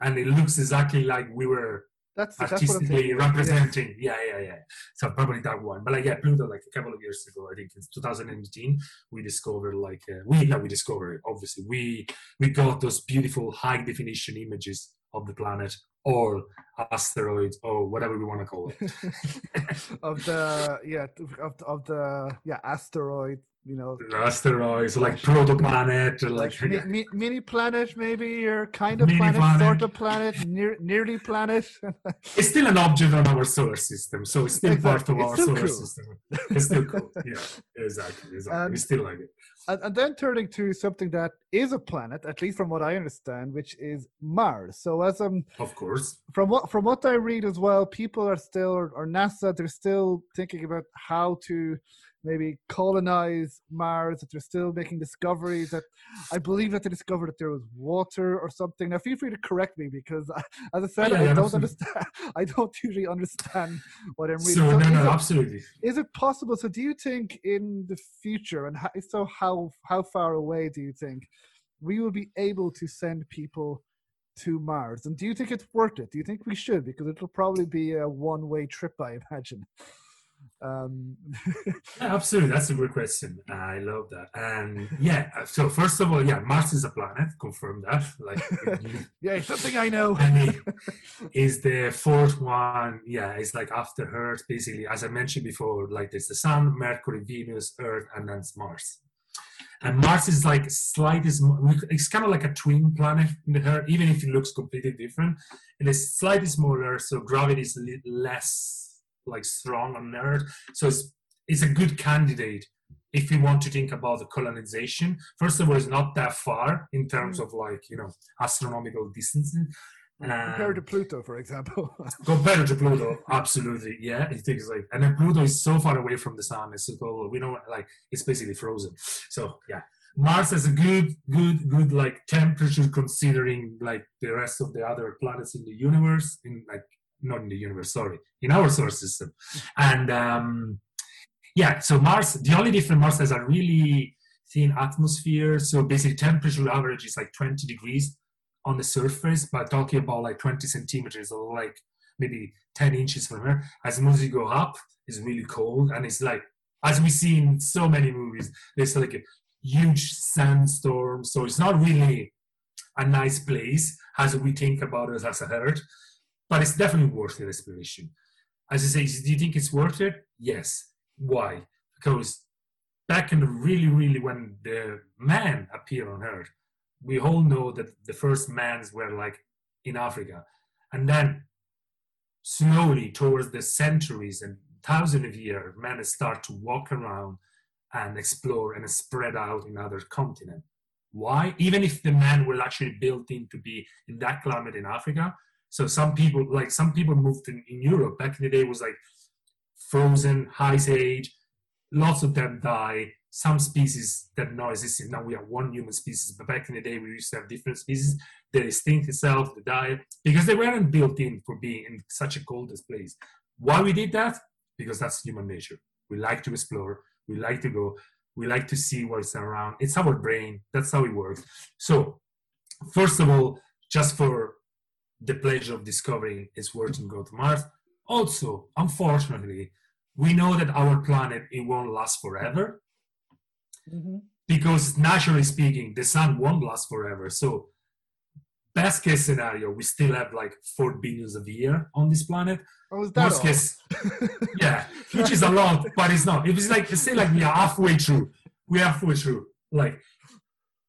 Speaker 2: and it looks exactly like we were
Speaker 1: That's that's
Speaker 2: artistically.
Speaker 1: Yeah.
Speaker 2: representing. Yeah, yeah, yeah. So probably that one. But like, yeah, Pluto, like a couple of years ago, I think it's 2018, we discovered like uh, we no, we discovered obviously. We we got those beautiful high definition images of the planet or asteroids or whatever we want to call it.
Speaker 1: of the yeah of, of the yeah asteroid you know
Speaker 2: asteroids like protoplanet or like
Speaker 1: mi- mi- mini planet maybe or kind of planet,
Speaker 2: planet.
Speaker 1: sort of planet near nearly planet.
Speaker 2: It's still an object on our solar system so it's still
Speaker 1: Exactly.
Speaker 2: part of
Speaker 1: It's
Speaker 2: our solar
Speaker 1: cool.
Speaker 2: system. It's still cool. Yeah exactly exactly. We still like it.
Speaker 1: and, and then turning to something that is a planet at least from what i understand which is mars. So as um
Speaker 2: of course.
Speaker 1: from what from what i read as well people are still or, or nasa they're still thinking about how to maybe colonize mars that they're still making discoveries that i believe that they discovered that there was water or something. Now feel free to correct me because uh, as i said oh,
Speaker 2: Yeah,
Speaker 1: i
Speaker 2: yeah,
Speaker 1: don't
Speaker 2: absolutely.
Speaker 1: understand i don't usually understand what i'm reading.
Speaker 2: So
Speaker 1: So
Speaker 2: no no
Speaker 1: it-
Speaker 2: absolutely.
Speaker 1: is it possible so do you think in the future and how, so how how far away do you think we will be able to send people to mars? And do you think it's worth it? Do you think we should? Because it'll probably be a one way trip i imagine um
Speaker 2: absolutely that's a great question. I love that. And yeah so first of all yeah mars is a planet confirm that like
Speaker 1: yeah it's something i know.
Speaker 2: And it is the fourth one yeah it's like after earth basically as i mentioned before like there's the sun mercury venus earth and then mars. And mars is like slightly—it's kind of like a twin planet in the earth even if it looks completely different. And it is slightly smaller so gravity is less like strong on earth so it's it's a good candidate if we want to think about the colonization first of all it's not that far in terms mm. of like you know astronomical distances mm,
Speaker 1: compared to pluto for example
Speaker 2: compared to Pluto, absolutely, yeah. It is like, and then Pluto is so far away from the sun. It's so. We know, like, it's basically frozen. So yeah, Mars has a good, good, good like temperature considering like the rest of the other planets in the universe. In like, not in the universe, sorry, in our solar system, and um, yeah. So Mars, the only difference Mars has a really thin atmosphere. So basically, temperature average is like 20 degrees on the surface, but talking about like 20 centimeters or like maybe 10 inches from here. As soon as you go up, it's really cold. And it's like, as we see in so many movies, there's like a huge sandstorm. So it's not really a nice place as we think about it as a Earth, but it's definitely worth the exploration. As I say, do you think it's worth it? Yes. Why? Because back in the really, really when the man appeared on Earth, we all know that the first mans were like in Africa. And then slowly towards the centuries and thousands of years, men start to walk around and explore and spread out in other continents. Why? Even if the man was actually built in to be in that climate in Africa. So some people, like some people moved in, in Europe back in the day was like frozen, ice age, lots of them die. Some species that now exist. Now we have one human species, but back in the day we used to have different species. The extinct itself, the diet, because they weren't built in for being in such a coldest place. Why we did that? Because that's human nature. We like to explore. We like to go. We like to see what's around. It's our brain. That's how it works. So, first of all, just for the pleasure of discovering, it's worth to go to Mars. Also, unfortunately, we know that our planet it won't last forever
Speaker 1: Mhm.
Speaker 2: because naturally speaking, the sun won't last forever. So, best case scenario, we still have like four billions of year on this planet.
Speaker 1: Oh, is that
Speaker 2: Worst
Speaker 1: all?
Speaker 2: case, yeah, which is a lot, but it's not. If it's like say like we are halfway through, we are halfway through. Like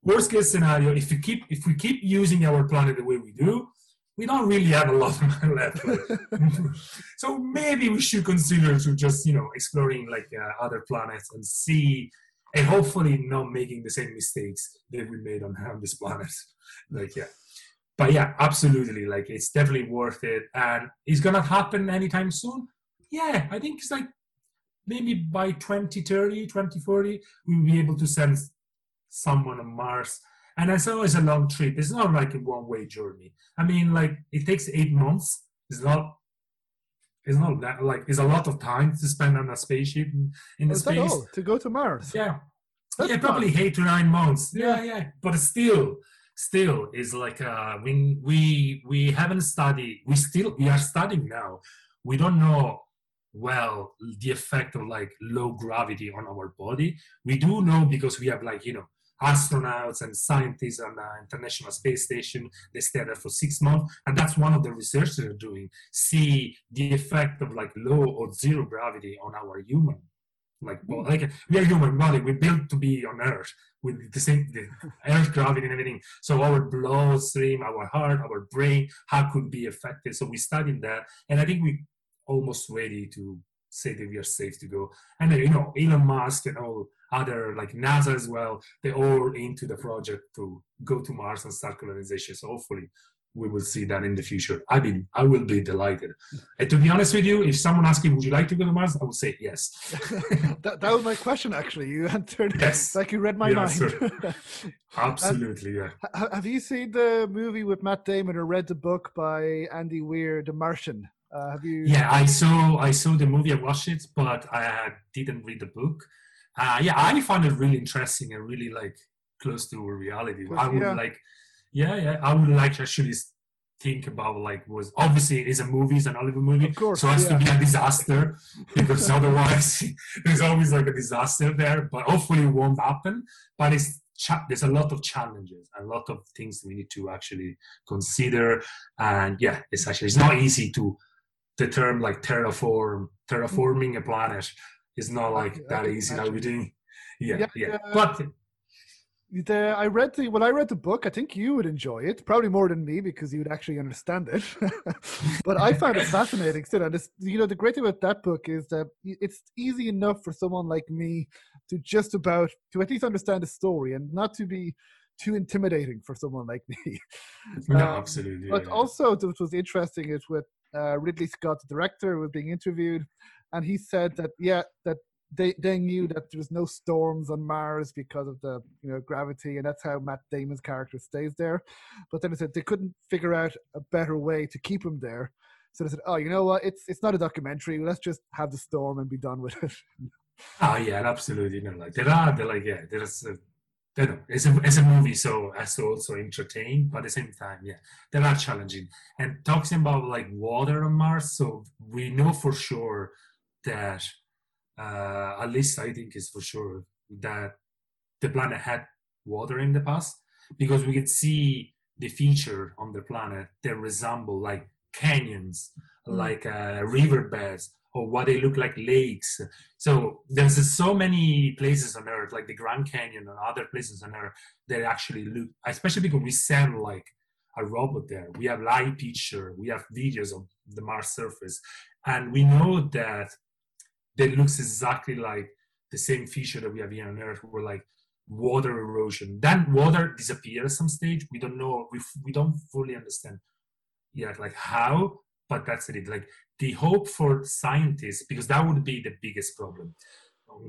Speaker 2: worst case scenario, if we keep if we keep using our planet the way we do, we don't really have a lot of money left. so maybe we should consider to just, you know, exploring like uh, other planets and see, and hopefully not making the same mistakes that we made on, on this planet. like, yeah. But yeah, absolutely. Like, it's definitely worth it. And it's going to happen anytime soon. Yeah, I think it's like maybe by 2030, 2040, we'll be able to send someone on Mars and it's always a long trip. It's not like a one way journey. I mean, like it takes eight months. It's not. It's not that like it's a lot of time to spend on a spaceship in, in the space
Speaker 1: to go to Mars.
Speaker 2: Yeah, That's yeah, probably eight to nine months. Yeah, yeah, yeah. but still, still is like uh, we we we haven't studied. We still we are studying now. We don't know well the effect of like low gravity on our body. We do know because we have like you know astronauts and scientists on the International Space Station. They stay there for six months, and that's one of the research they're doing. See the effect of like low or zero gravity on our human. Like, well, hmm. like we are human body. We're built to be on Earth with the same the Earth gravity and everything. So our bloodstream, our heart, our brain, how could be affected? So we studied that, and I think we almost ready to say that we are safe to go. And then, you know, Elon Musk and all other like NASA as well, they're all into the project to go to Mars and start colonization. So hopefully we will see that in the future. I mean, I will be delighted. And to be honest with you, if someone asks you, would you like to go to Mars? I would say yes.
Speaker 1: that, that was my question, actually. You answered yes. like you read my mind.
Speaker 2: Absolutely, yeah.
Speaker 1: Have you seen the movie with Matt Damon or read the book by Andy Weir, The Martian? Uh, have you?
Speaker 2: Yeah, I saw I saw the movie. I watched it, but I didn't read the book uh, yeah, I find it really interesting and really like close to reality. I would yeah. like, yeah, yeah, I would like actually think about like was obviously it's a movie, it's an Hollywood movie, course, so it has yeah. to be a disaster because otherwise there's always like a disaster there. But hopefully it won't happen. But it's cha- there's a lot of challenges, a lot of things we need to actually consider, and yeah, it's actually it's not easy to the term like terraform terraforming a planet it's not like that easy now. We doing, yeah, yeah. yeah. Uh, but
Speaker 1: the, I read the when I read the book. I think you would enjoy it, probably more than me because you would actually understand it. but I found it fascinating still. And you know, the great thing about that book is that it's easy enough for someone like me to just about to at least understand the story and not to be too intimidating for someone like me.
Speaker 2: No, um, absolutely.
Speaker 1: But yeah. also, what was interesting is with uh, Ridley Scott, the director, was being interviewed, and he said that yeah, that they they knew that there was no storms on Mars because of the you know gravity, and that's how Matt Damon's character stays there. But then they said they couldn't figure out a better way to keep him there. So they said, "Oh, you know what? It's it's not a documentary. Let's just have the storm and be done with it."
Speaker 2: oh yeah, absolutely. Know, like there are, they're like yeah, there's a you know, it's a it's a movie, so as to also entertain, but at the same time, yeah, they are challenging. And talking about like water on Mars, so we know for sure that uh, at least I think is for sure that the planet had water in the past because we could see the feature on the planet that resemble like canyons, mm. like uh, riverbeds, or what they look like lakes. So there's so many places on Earth, like the Grand Canyon and other places on Earth, that actually look, especially because we send like a robot there. We have live picture, we have videos of the Mars surface, and we know that that looks exactly like the same feature that we have here on Earth, where like water erosion. Then water disappears at some stage. We don't know. We we don't fully understand yet, like how. But that's it. Like the hope for scientists, because that would be the biggest problem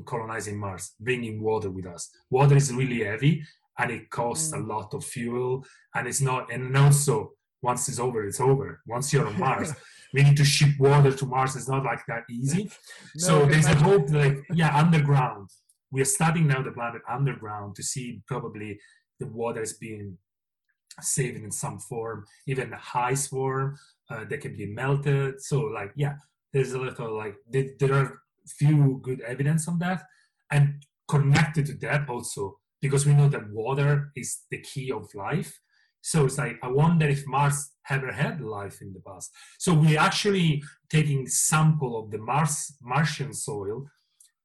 Speaker 2: colonizing Mars, bringing water with us. Water is really heavy and it costs mm. a lot of fuel, and it's not. And also, once it's over, it's over. Once you're on Mars. we need to ship water to Mars. It's not like that easy. no, so there's a hope, like yeah, underground. We are studying now the planet underground to see probably the water is being saved in some form, even high form uh, that can be melted. So like yeah, there's a little like there, there are few good evidence on that, and connected to that also because we know that water is the key of life so it's like, I wonder if Mars ever had life in the past. So we're actually taking sample of the Mars Martian soil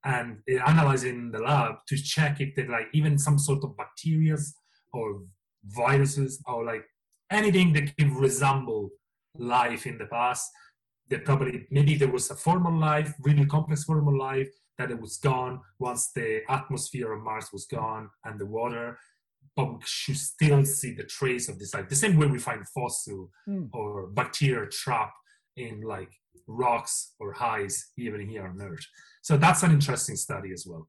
Speaker 2: and eh, analyzing in the lab to check if there like even some sort of bacteria or viruses or like anything that can resemble life in the past. That probably maybe there was a formal life, really complex formal life, that it was gone once the atmosphere of Mars was gone and the water, but we should still see the trace of this life. The same way we find fossil
Speaker 1: Mm.
Speaker 2: or bacteria trap in like rocks or highs even here on Earth. So that's an interesting study as well.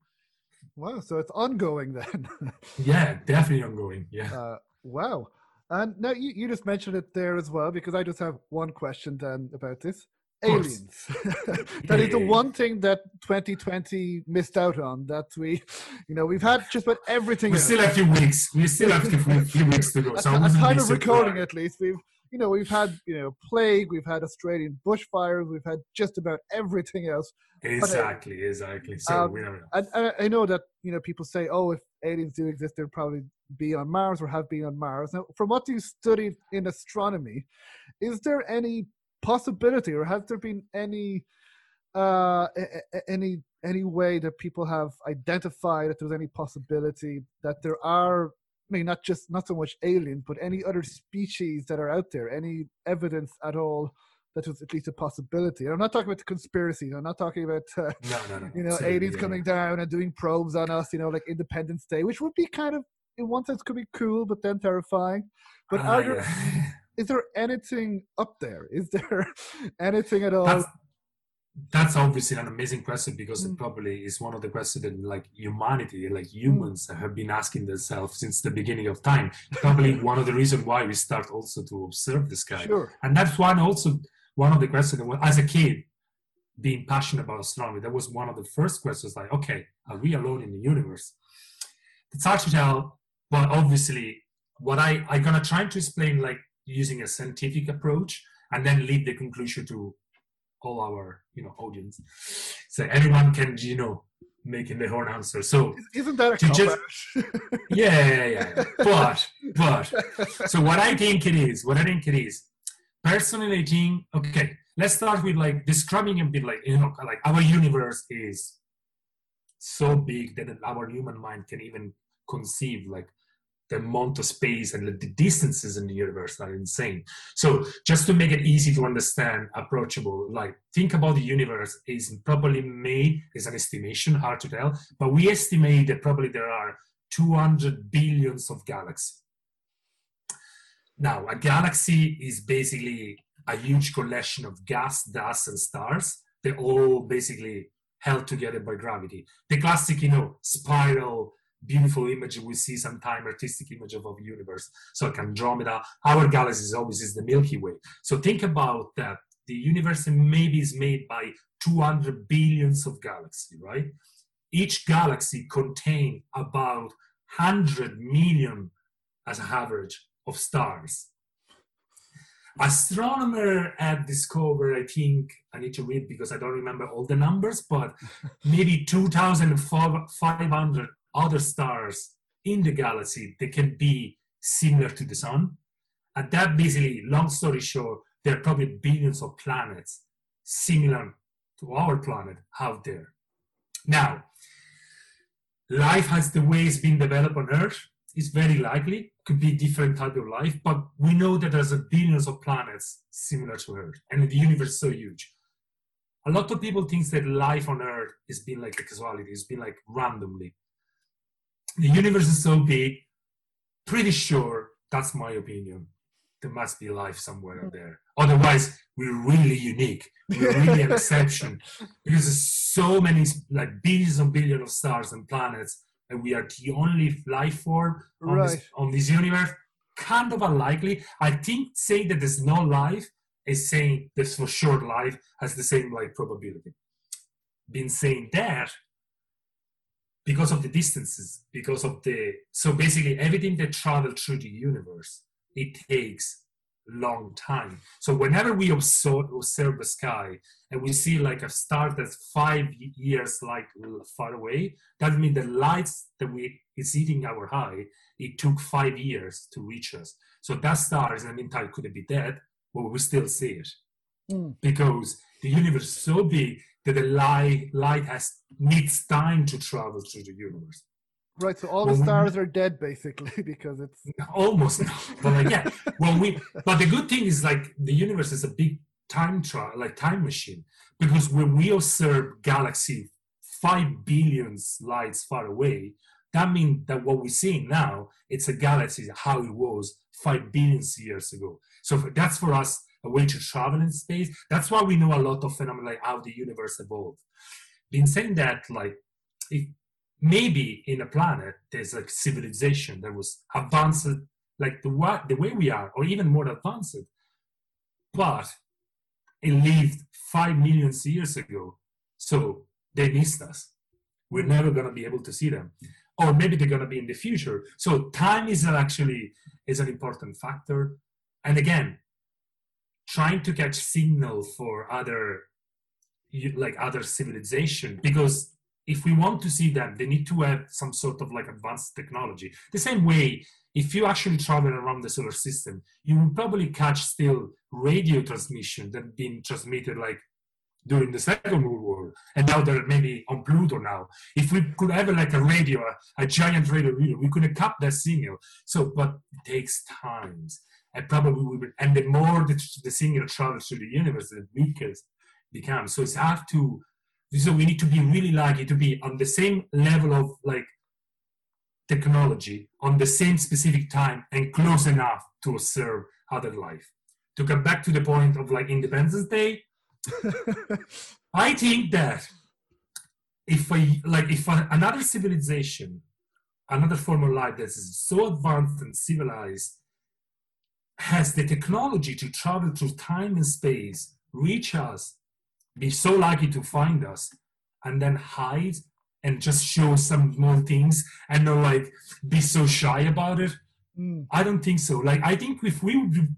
Speaker 1: Wow, so it's ongoing then.
Speaker 2: Yeah, definitely ongoing. Yeah.
Speaker 1: uh, wow. And now you, you just mentioned it there as well, because I just have one question then about this. Aliens. that is the one thing that 2020 missed out on. That we, you know, we've had just about everything.
Speaker 2: We still have a few weeks. We still have a few, weeks to go.
Speaker 1: at,
Speaker 2: So I
Speaker 1: at time of recording
Speaker 2: surprised.
Speaker 1: at least we've you know we've had you know plague we've had australian bushfires we've had just about everything else
Speaker 2: Exactly, exactly. So
Speaker 1: Um,
Speaker 2: we never know.
Speaker 1: and, and i know that you know people say oh if aliens do exist they'll probably be on mars or have been on mars now from what you studied in astronomy is there any possibility or has there been any uh any any way that people have identified that there's any possibility that there are I mean, not just not so much aliens, but any other species that are out there. Any evidence at all that was at least a possibility. And I'm not talking about the conspiracies. I'm not talking about uh,
Speaker 2: No, no, no.
Speaker 1: you know
Speaker 2: absolutely,
Speaker 1: aliens
Speaker 2: yeah,
Speaker 1: coming down and doing probes on us. You know, like Independence Day, which would be kind of in one sense could be cool, but then terrifying. But
Speaker 2: Ah,
Speaker 1: are there,
Speaker 2: yeah.
Speaker 1: is there anything up there? Is there anything at all?
Speaker 2: that's, that's obviously an amazing question because
Speaker 1: Mm.
Speaker 2: it probably is one of the questions that like humanity like humans have been asking themselves since the beginning of time probably one of the reasons why we start also to observe the sky
Speaker 1: sure.
Speaker 2: and that's one also one of the questions that as a kid being passionate about astronomy that was one of the first questions like okay are we alone in the universe it's hard to tell but obviously what i i'm gonna try to explain like using a scientific approach and then lead the conclusion to all our you know audience. So anyone can you know make in their own answer. So
Speaker 1: Isn't that a
Speaker 2: just- yeah yeah yeah. But but so what I think it is, what I think it is, personally I think, okay, let's start with like describing a bit like, you know, like our universe is so big that our human mind can even conceive like the amount of space and the distances in the universe are insane. So just to make it easy to understand, approachable, like think about the universe is probably made is an estimation, hard to tell, but we estimate that probably there are 200 billions of galaxies. Now, a galaxy is basically a huge collection of gas, dust, and stars. They're all basically held together by gravity. The classic, you know, spiral, beautiful image we see sometime, artistic image of our universe. So like Andromeda, our galaxy is always is the Milky Way. So think about that. The universe maybe is made by 200 billions of galaxies, right? Each galaxy contain about 100 million as an average of stars. Astronomer have discovered, I think, I need to read because I don't remember all the numbers, but maybe 2,500 other stars in the galaxy that can be similar to the sun. And that basically, long story short, there are probably billions of planets similar to our planet out there. Now, life has the way it's been developed on Earth is very likely could be different type of life, but we know that there's a billions of planets similar to Earth, and the universe is so huge. A lot of people think that life on Earth has been like a casualty, it's been like randomly. The universe is so big, pretty sure that's my opinion. There must be life somewhere out there. Otherwise, we're really unique. We're really an exception because there's so many like billions and billions of stars and planets and we are the only life form on,
Speaker 1: Right.
Speaker 2: this, on this universe kind of unlikely i think saying that there's no life is saying there's for sure life has the same like probability been saying that because of the distances because of the so basically everything that travels through the universe it takes long time. So whenever we observe, observe the sky and we see like a star that's five years like far away that means the lights that we is hitting our eye it took five years to reach us. So that star is in the meantime could be dead but we still see it.
Speaker 1: Mm.
Speaker 2: because the universe is so big that the light light has needs time to travel through the universe
Speaker 1: Right, so all
Speaker 2: Well,
Speaker 1: the
Speaker 2: we-
Speaker 1: stars are dead basically because it's
Speaker 2: almost no. but like yeah well we but the good thing is like the universe is a big time trial like time machine because when we observe galaxy five billions lights far away that means that what we're seeing now it's a galaxy how it was five billions years ago so for- that's for us a way to travel in space. That's why we know a lot of phenomena like how the universe evolved. Been saying that like maybe in a planet there's a civilization that was advanced like the the way we are or even more advanced but it lived five million years ago. So they missed us. We're never going to be able to see them. Or maybe they're going to be in the future. So time is actually is an important factor. And again trying to catch signal for other like other civilization because if we want to see them they need to have some sort of like advanced technology. The same way if you actually travel around the solar system you will probably catch still radio transmission that been transmitted like during the second world war and now they're maybe on pluto now. If we could have like a radio a, a giant radio we could have cut that signal. So but it takes times and probably we will and the more the, the signal travels through the universe the weaker it becomes. So it's hard to so we need to be really lucky to be on the same level of like technology on the same specific time and close enough to observe other life. To come back to the point of like independence day i think that if I like if another civilization another form of life that is so advanced and civilized has the technology to travel through time and space reach us be so lucky to find us and then hide and just show some small things and not like be so shy about it?
Speaker 1: Mm,
Speaker 2: i don't think so. Like i think if we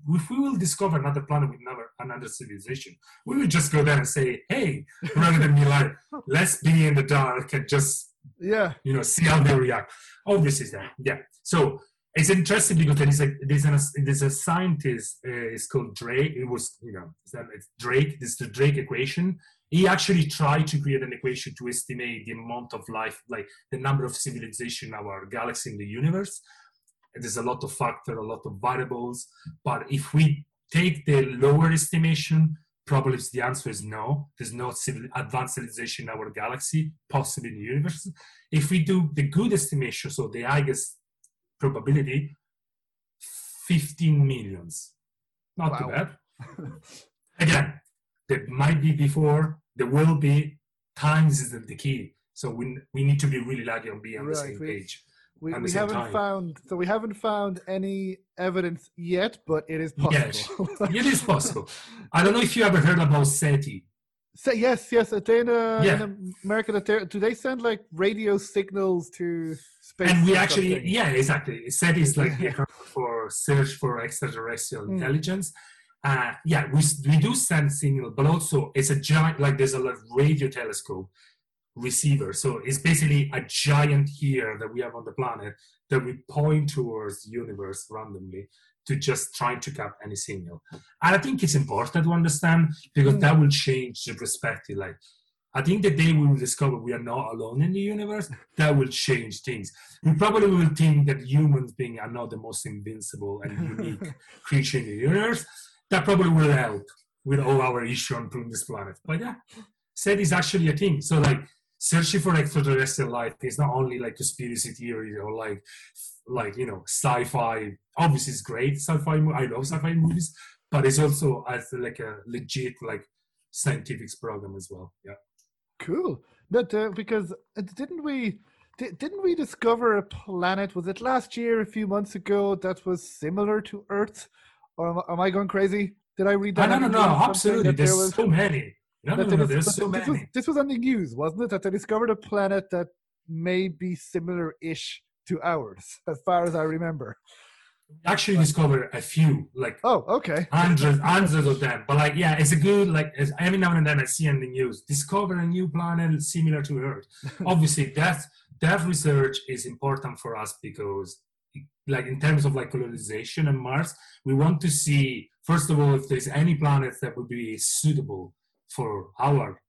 Speaker 2: if we will discover another planet with another another civilization we will just go there and say hey rather than be like let's be in the dark and just
Speaker 1: yeah.
Speaker 2: you know see how they react. Obviously that yeah. So it's interesting because there is a there's a there's a scientist uh, called drake. It was you know it's drake this is the drake equation. He actually tried to create an equation to estimate the amount of life like the number of civilization in our galaxy in the universe. And there's a lot of factor a lot of variables but if we take the lower estimation probably the answer is no. There's no civil, advanced civilization in our galaxy possibly in the universe. If we do the good estimation, so the highest probability, 15 millions. Not too bad. Again, there might be before, there will be. Times isn't the key. So we, we need to be really lucky on being on the same
Speaker 1: we-
Speaker 2: page.
Speaker 1: We, we haven't
Speaker 2: time.
Speaker 1: found so we haven't found any evidence yet, but it is possible.
Speaker 2: Yes.
Speaker 1: possible.
Speaker 2: It is possible. I don't know if you ever heard about SETI.
Speaker 1: So, yes, yes. they In, uh,
Speaker 2: Yeah.
Speaker 1: in America, that do they send like radio signals to space?
Speaker 2: and we actually
Speaker 1: something?
Speaker 2: yeah exactly SETI is like acronym for search for extraterrestrial
Speaker 1: Mm.
Speaker 2: intelligence uh, yeah we, we do send signal but also it's a giant like there's a like, radio telescope receiver so it's basically a giant here that we have on the planet that we point towards the universe randomly to just try to cap any signal and i think it's important to understand because
Speaker 1: Mm.
Speaker 2: that will change the perspective like I think the day we will discover we are not alone in the universe, that will change things. We probably will think that humans being are not the most invincible and unique creature in the universe. That probably will help with all our issue on this planet. But yeah, SETI is actually a thing. So like searching for extraterrestrial life is not only like conspiracy theory or like like you know sci-fi. Obviously, it's great sci-fi. I love sci-fi movies, but it's also as like a legit like scientific program as well. Yeah.
Speaker 1: Cool. But uh, because didn't we didn't we discover a planet? Was it last year, a few months ago, that was similar to Earth? Or am, I- am I going crazy? Did I read that?
Speaker 2: no, no,
Speaker 1: anywhere
Speaker 2: no, absolutely.
Speaker 1: that there
Speaker 2: There's
Speaker 1: was-
Speaker 2: so many. No, no, no, no, there's so
Speaker 1: this was,
Speaker 2: many.
Speaker 1: this was on the news, wasn't it? That they discovered a planet that may be similar-ish to ours, as far as I remember.
Speaker 2: Actually, discover a few, like
Speaker 1: Oh, okay.
Speaker 2: hundreds, hundreds of them. But like, yeah, it's a good like. Every now and then I see in the news, discover a new planet similar to Earth. Obviously, that that research is important for us because, like, in terms of like colonization and Mars, we want to see first of all if there's any planets that would be suitable for our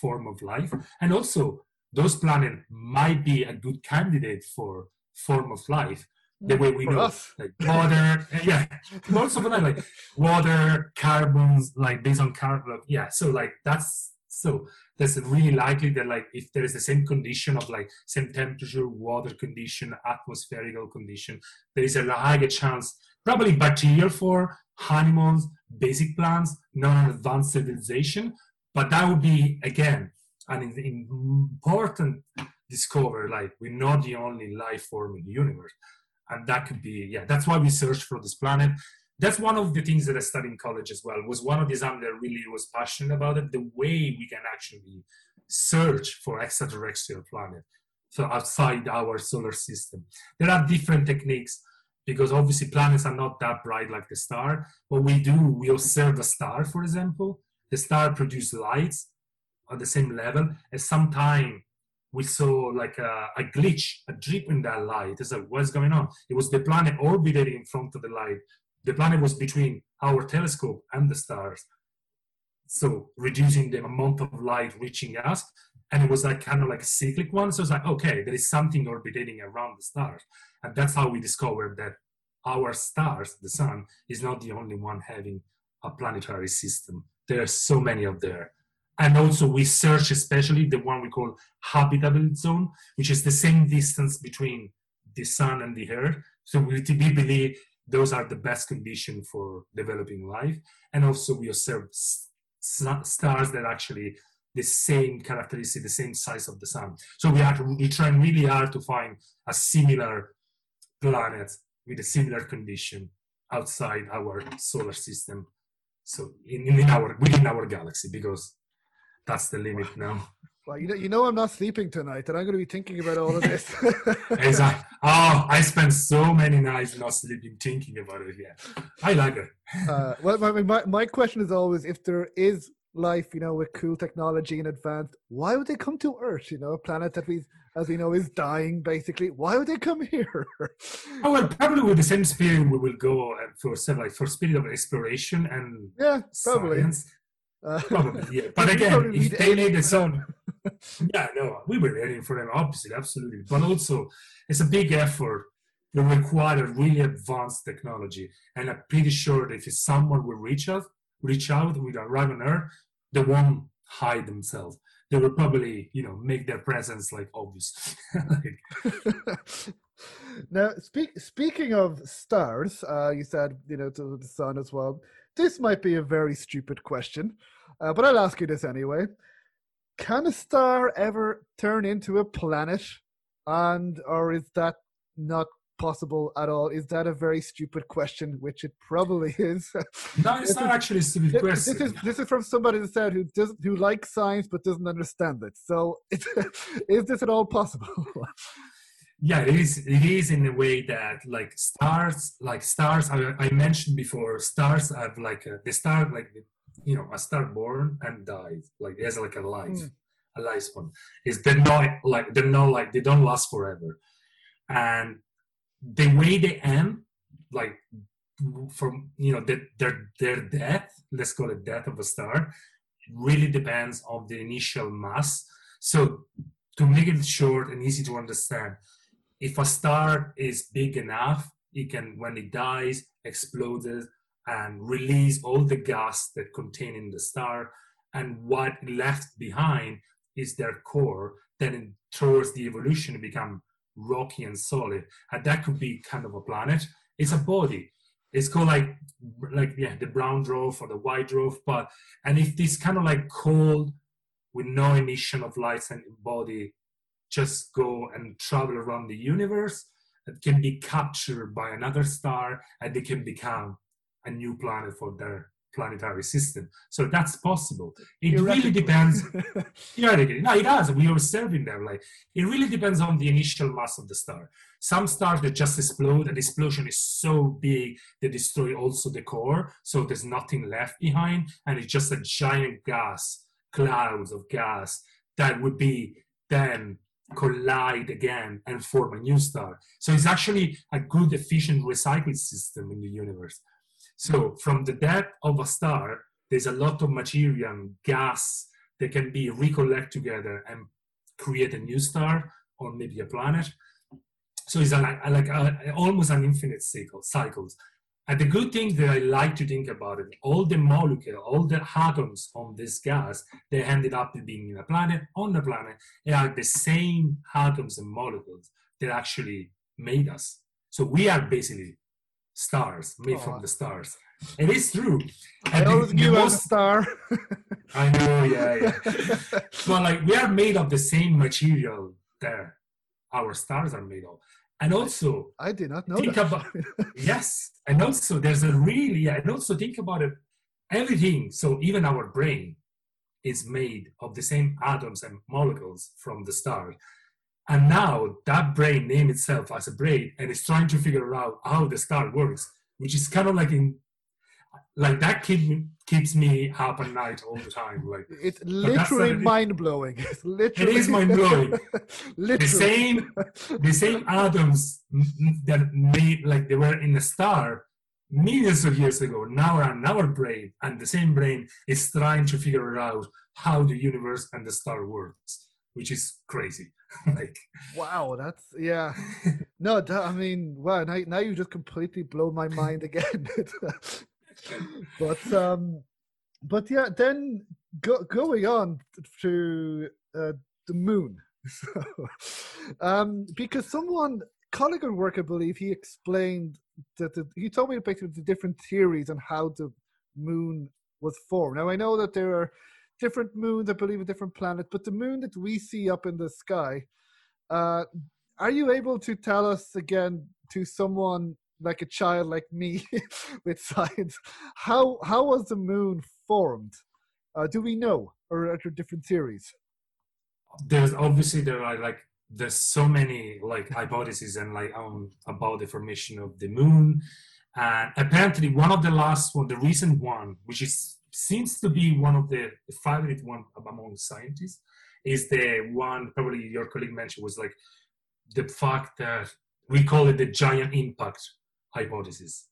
Speaker 2: form of life, and also those planets might be a good candidate for form of life the mm. way we
Speaker 1: For
Speaker 2: know
Speaker 1: us.
Speaker 2: like water yeah also for that like water carbons like based on carbon yeah so like that's so that's really likely that like if there is the same condition of like same temperature water condition atmospherical condition there is a higher chance probably bacterial for animals basic plants not an advanced civilization but that would be again an important discover like we're not the only life form in the universe. And that could be yeah that's why we search for this planet. That's one of the things that i studied in college as well was one of the exams that really was passionate about it the way we can actually search for extraterrestrial planet so outside our solar system. There are different techniques because obviously planets are not that bright like the star but we do we observe a star for example. The star produces lights on the same level and sometime we saw like a, a glitch, a drip in that light. It's like, what's going on? It was the planet orbiting in front of the light. The planet was between our telescope and the stars. So reducing the amount of light reaching us. And it was like kind of like a cyclic one. So it's like, okay, there is something orbiting around the stars. And that's how we discovered that our stars, the sun, is not the only one having a planetary system. There are so many of there and also we search especially the one we call habitable zone which is the same distance between the sun and the earth. So we, believe those are the best condition for developing life. And also we observe stars that actually the same characteristic the same size of the sun. So we are we trying really hard to find a similar planet with a similar condition outside our solar system. So in, in our within our galaxy because that's the limit now.
Speaker 1: Well, you know, you know, I'm not sleeping tonight, and I'm going to be thinking about all of this.
Speaker 2: exactly. Oh, I spent so many nights not sleeping thinking about it. Yeah, I like it.
Speaker 1: uh, well, my, my my question is always, if there is life, you know, with cool technology and advanced, why would they come to Earth? You know, a planet that we, as we know, is dying. Basically, why would they come here?
Speaker 2: Oh well, probably with the same spirit we will go uh, for like for spirit of exploration and
Speaker 1: yeah, probably.
Speaker 2: science.
Speaker 1: Uh,
Speaker 2: Probably, yeah. But again, if they need its own, yeah, no, we were ready for them, obviously, absolutely. But also, it's a big effort that require really advanced technology, and I'm pretty sure that if someone will reach out, reach out, will arrive on Earth, they won't hide themselves. They will probably, you know, make their presence like obvious. Like,
Speaker 1: now, speak, speaking of stars, uh, you said you know to the sun as well. This might be a very stupid question, uh, but I'll ask you this anyway. Can a star ever turn into a planet, and or is that not possible at all? Is that a very stupid question? Which it probably is.
Speaker 2: no, it's not
Speaker 1: is-
Speaker 2: actually a stupid
Speaker 1: This
Speaker 2: question.
Speaker 1: this is this is from somebody that said who does who likes science but doesn't understand it. So, is this at all possible?
Speaker 2: yeah it is it is in a way that like stars like stars i, I mentioned before stars have like a, they start like you know a star born and dies. Like there's like a life
Speaker 1: Mm.
Speaker 2: a lifespan is they're not like they're not like they don't last forever. And the way they end like from you know their their, their death let's call it death of a star really depends on the initial mass. So to make it short and easy to understand if a star is big enough, it can, when it dies, explode it and release all the gas that contain in the star. And what left behind is their core. Then it, towards the evolution, become rocky and solid. And that could be kind of a planet. It's a body. It's called like, like yeah, the brown dwarf or the white dwarf. But and if this kind of like cold, with no emission of lights and body just go and travel around the universe it can be captured by another star and they can become a new planet for their planetary system. So that's possible. It really depends. Theoretically no it does. We are observing them like it really depends on the initial mass of the star. Some stars that just explode and the explosion is so big they destroy also the core so there's nothing left behind and it's just a giant gas clouds of gas that would be then collide again and form a new star. So it's actually a good, efficient recycling system in the universe. So from the death of a star, there's a lot of material gas that can be recollect together and create a new star or maybe a planet. So it's like, like a, almost an infinite cycle, cycles. And the good thing that I like to think about it, all the molecule, all the atoms on this gas, they ended up being in a planet, on the planet, they are the same atoms and molecules that actually made us. So we are basically stars, made oh. from the stars. It is true.
Speaker 1: I and always knew most, a star.
Speaker 2: I know, yeah, yeah. but like we are made of the same material that our stars are made of and also
Speaker 1: i did not know
Speaker 2: think
Speaker 1: that.
Speaker 2: about yes and also there's a really and also think about it everything so even our brain is made of the same atoms and molecules from the stars and now that brain name itself as a brain and is trying to figure out how the star works which is kind of like in like that keep, keeps me up at night all the time. Like
Speaker 1: it's literally mind blowing. It's literally
Speaker 2: it is mind blowing. the same the same atoms that made like they were in a star millions of years ago now are in our brain, and the same brain is trying to figure out how the universe and the star works, which is crazy. like
Speaker 1: wow, that's yeah. No, that, I mean, wow. Now, now you just completely blow my mind again but um, but yeah, then go, going on to uh, the moon. um, because someone, colleague at work, I believe, he explained that the, he told me basically the different theories on how the moon was formed. Now I know that there are different moons, I believe, a different planet, but the moon that we see up in the sky, uh, are you able to tell us again to someone like a child like me with science. How how was the moon formed? Uh, do we know, or are there different theories?
Speaker 2: There's obviously there are like there's so many like hypotheses and like um about the formation of the moon, and apparently one of the last one, the recent one, which is seems to be one of the, favorite one among scientists, is the one probably your colleague mentioned was like the fact that we call it the giant impact hypothesis.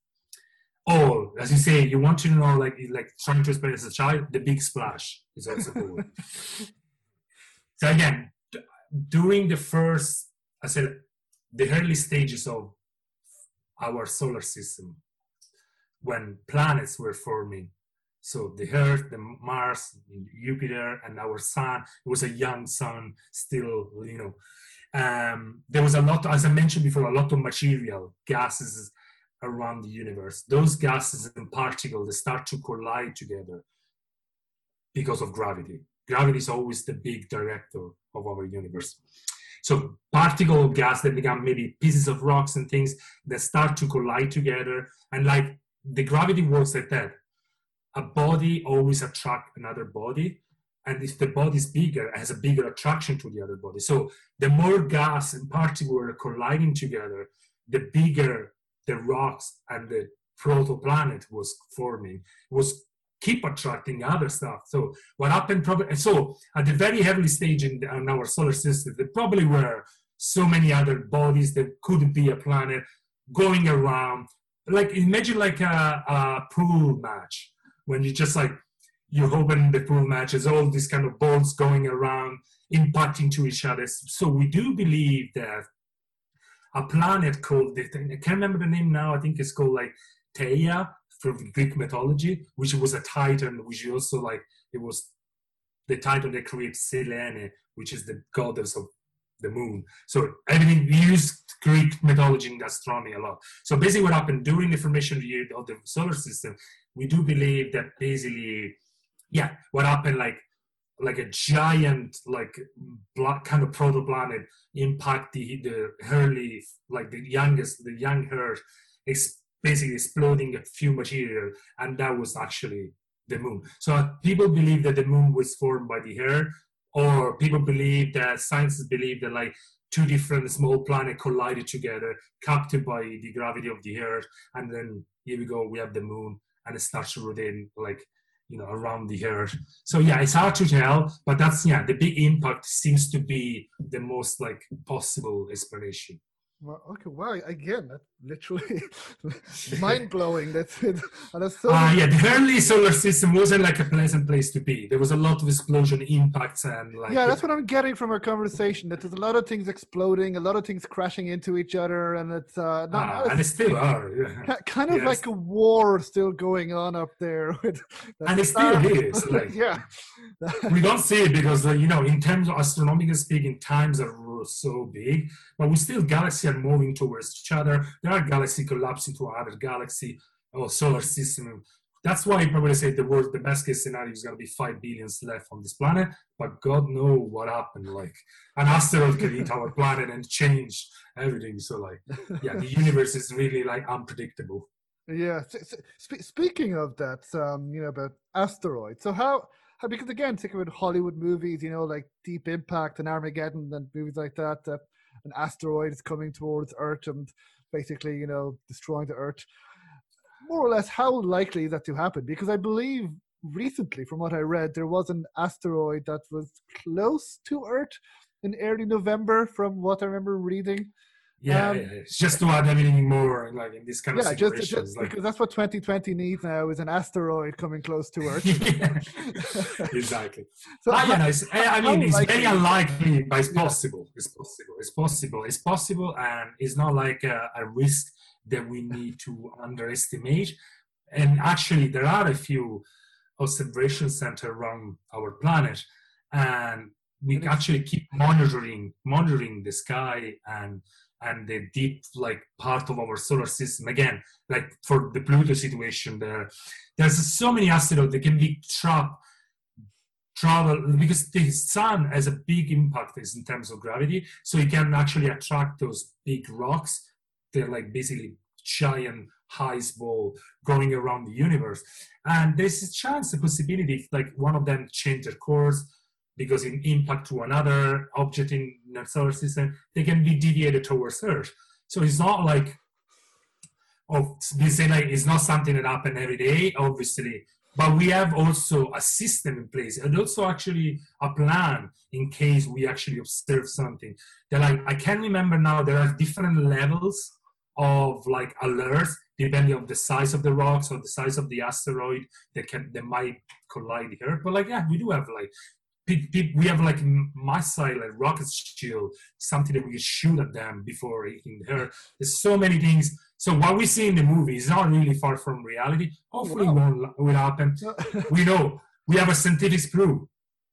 Speaker 2: Or, as you say, you want to know, like, like trying to explain as a child, the big splash is also cool. so again, during the first, I said, the early stages of our solar system, when planets were forming, so the Earth, the Mars, Jupiter, and our Sun. It was a young sun, still, you know. Um, there was a lot, as I mentioned before, a lot of material, gases, around the universe. Those gases and particles they start to collide together because of gravity. Gravity is always the big director of our universe. So particle of gas that become maybe pieces of rocks and things that start to collide together. And like the gravity works like that. A body always attract another body. And if the body is bigger, has a bigger attraction to the other body. So the more gas and particles are colliding together, the bigger the rocks and the protoplanet was forming was keep attracting other stuff. So what happened probably so at the very early stage in, the, in, our solar system, there probably were so many other bodies that could be a planet going around. Like imagine like a, a pool match when you just like you open the pool matches, all these kind of balls going around, impacting to each other. So we do believe that a planet called, I can't remember the name now, I think it's called like Theia from Greek mythology, which was a titan, which also like, it was the titan that created Selene, which is the goddess of the moon. So everything we use Greek mythology and astronomy a lot. So basically, what happened during the formation of the solar system, we do believe that basically, yeah, what happened like like a giant like black kind of proto planet impact the the early like the youngest the young earth is basically exploding a few material and that was actually the moon. So people believe that the moon was formed by the earth or people believe that scientists believe that like two different small planets collided together captured by the gravity of the earth and then here we go we have the moon and it starts to rotate like you know around the earth so yeah it's hard to tell but that's yeah the big impact seems to be the most like possible explanation
Speaker 1: Well, okay, wow, again, that literally mind blowing. That's it. And so
Speaker 2: uh, yeah, the early solar system wasn't like a pleasant place to be. There was a lot of explosion impacts and like.
Speaker 1: Yeah, that's what I'm getting from our conversation. That there's a lot of things exploding, a lot of things crashing into each other, and it's uh,
Speaker 2: not, uh, and it still are. Yeah.
Speaker 1: Kind of yes. like a war still going on up there. With
Speaker 2: and it still is. Like,
Speaker 1: yeah,
Speaker 2: we don't see it because, uh, you know, in terms of astronomical speaking, times are so big, but we still are moving towards each other. There are galaxies collapsing to another galaxy or solar system. That's why I probably say the worst, the best case scenario is going to be five billions left on this planet. But God know what happened. Like an asteroid can hit our planet and change everything. So like, yeah, the universe is really like unpredictable.
Speaker 1: Yeah. Sp- speaking of that, um, you know about asteroids. So how because again, think about Hollywood movies, you know, like Deep Impact and Armageddon and movies like that. Uh, an asteroid is coming towards Earth and basically, you know, destroying the Earth. More or less, how likely is that to happen? Because I believe recently, from what I read, there was an asteroid that was close to Earth in early November, from what I remember reading.
Speaker 2: Yeah, um, yeah, it's just to add anything more like in this kind
Speaker 1: yeah,
Speaker 2: of
Speaker 1: situations. Just, just like, because that's what 2020 needs now is an asteroid coming close to Earth.
Speaker 2: exactly. so yeah, no, I mean, it's very unlikely, but it's possible. It's possible. It's possible. It's possible, and it's not like a, a risk that we need to underestimate. And actually, there are a few observation centers around our planet, and we actually keep monitoring monitoring the sky and and the deep like part of our solar system. Again like for the pluto situation there. There's so many asteroids that can be trapped travel because the sun has a big impact in terms of gravity. So it can actually attract those big rocks. They're like basically giant ice ball going around the universe. And there's a chance a possibility like one of them change their course because in impact to another object in the solar system, they can be deviated towards Earth. So it's not like, oh, this is not something that happens every day, obviously, but we have also a system in place and also actually a plan in case we actually observe something. That like I can remember now there are different levels of like alerts depending on the size of the rocks or the size of the asteroid that can that might collide here. But like yeah, we do have like we have like missile like rocket shield, something that we can shoot at them before hitting her. There's so many things. So what we see in the movie is not really far from reality. Hopefully, wow. won't will happen. we know we have a scientific proof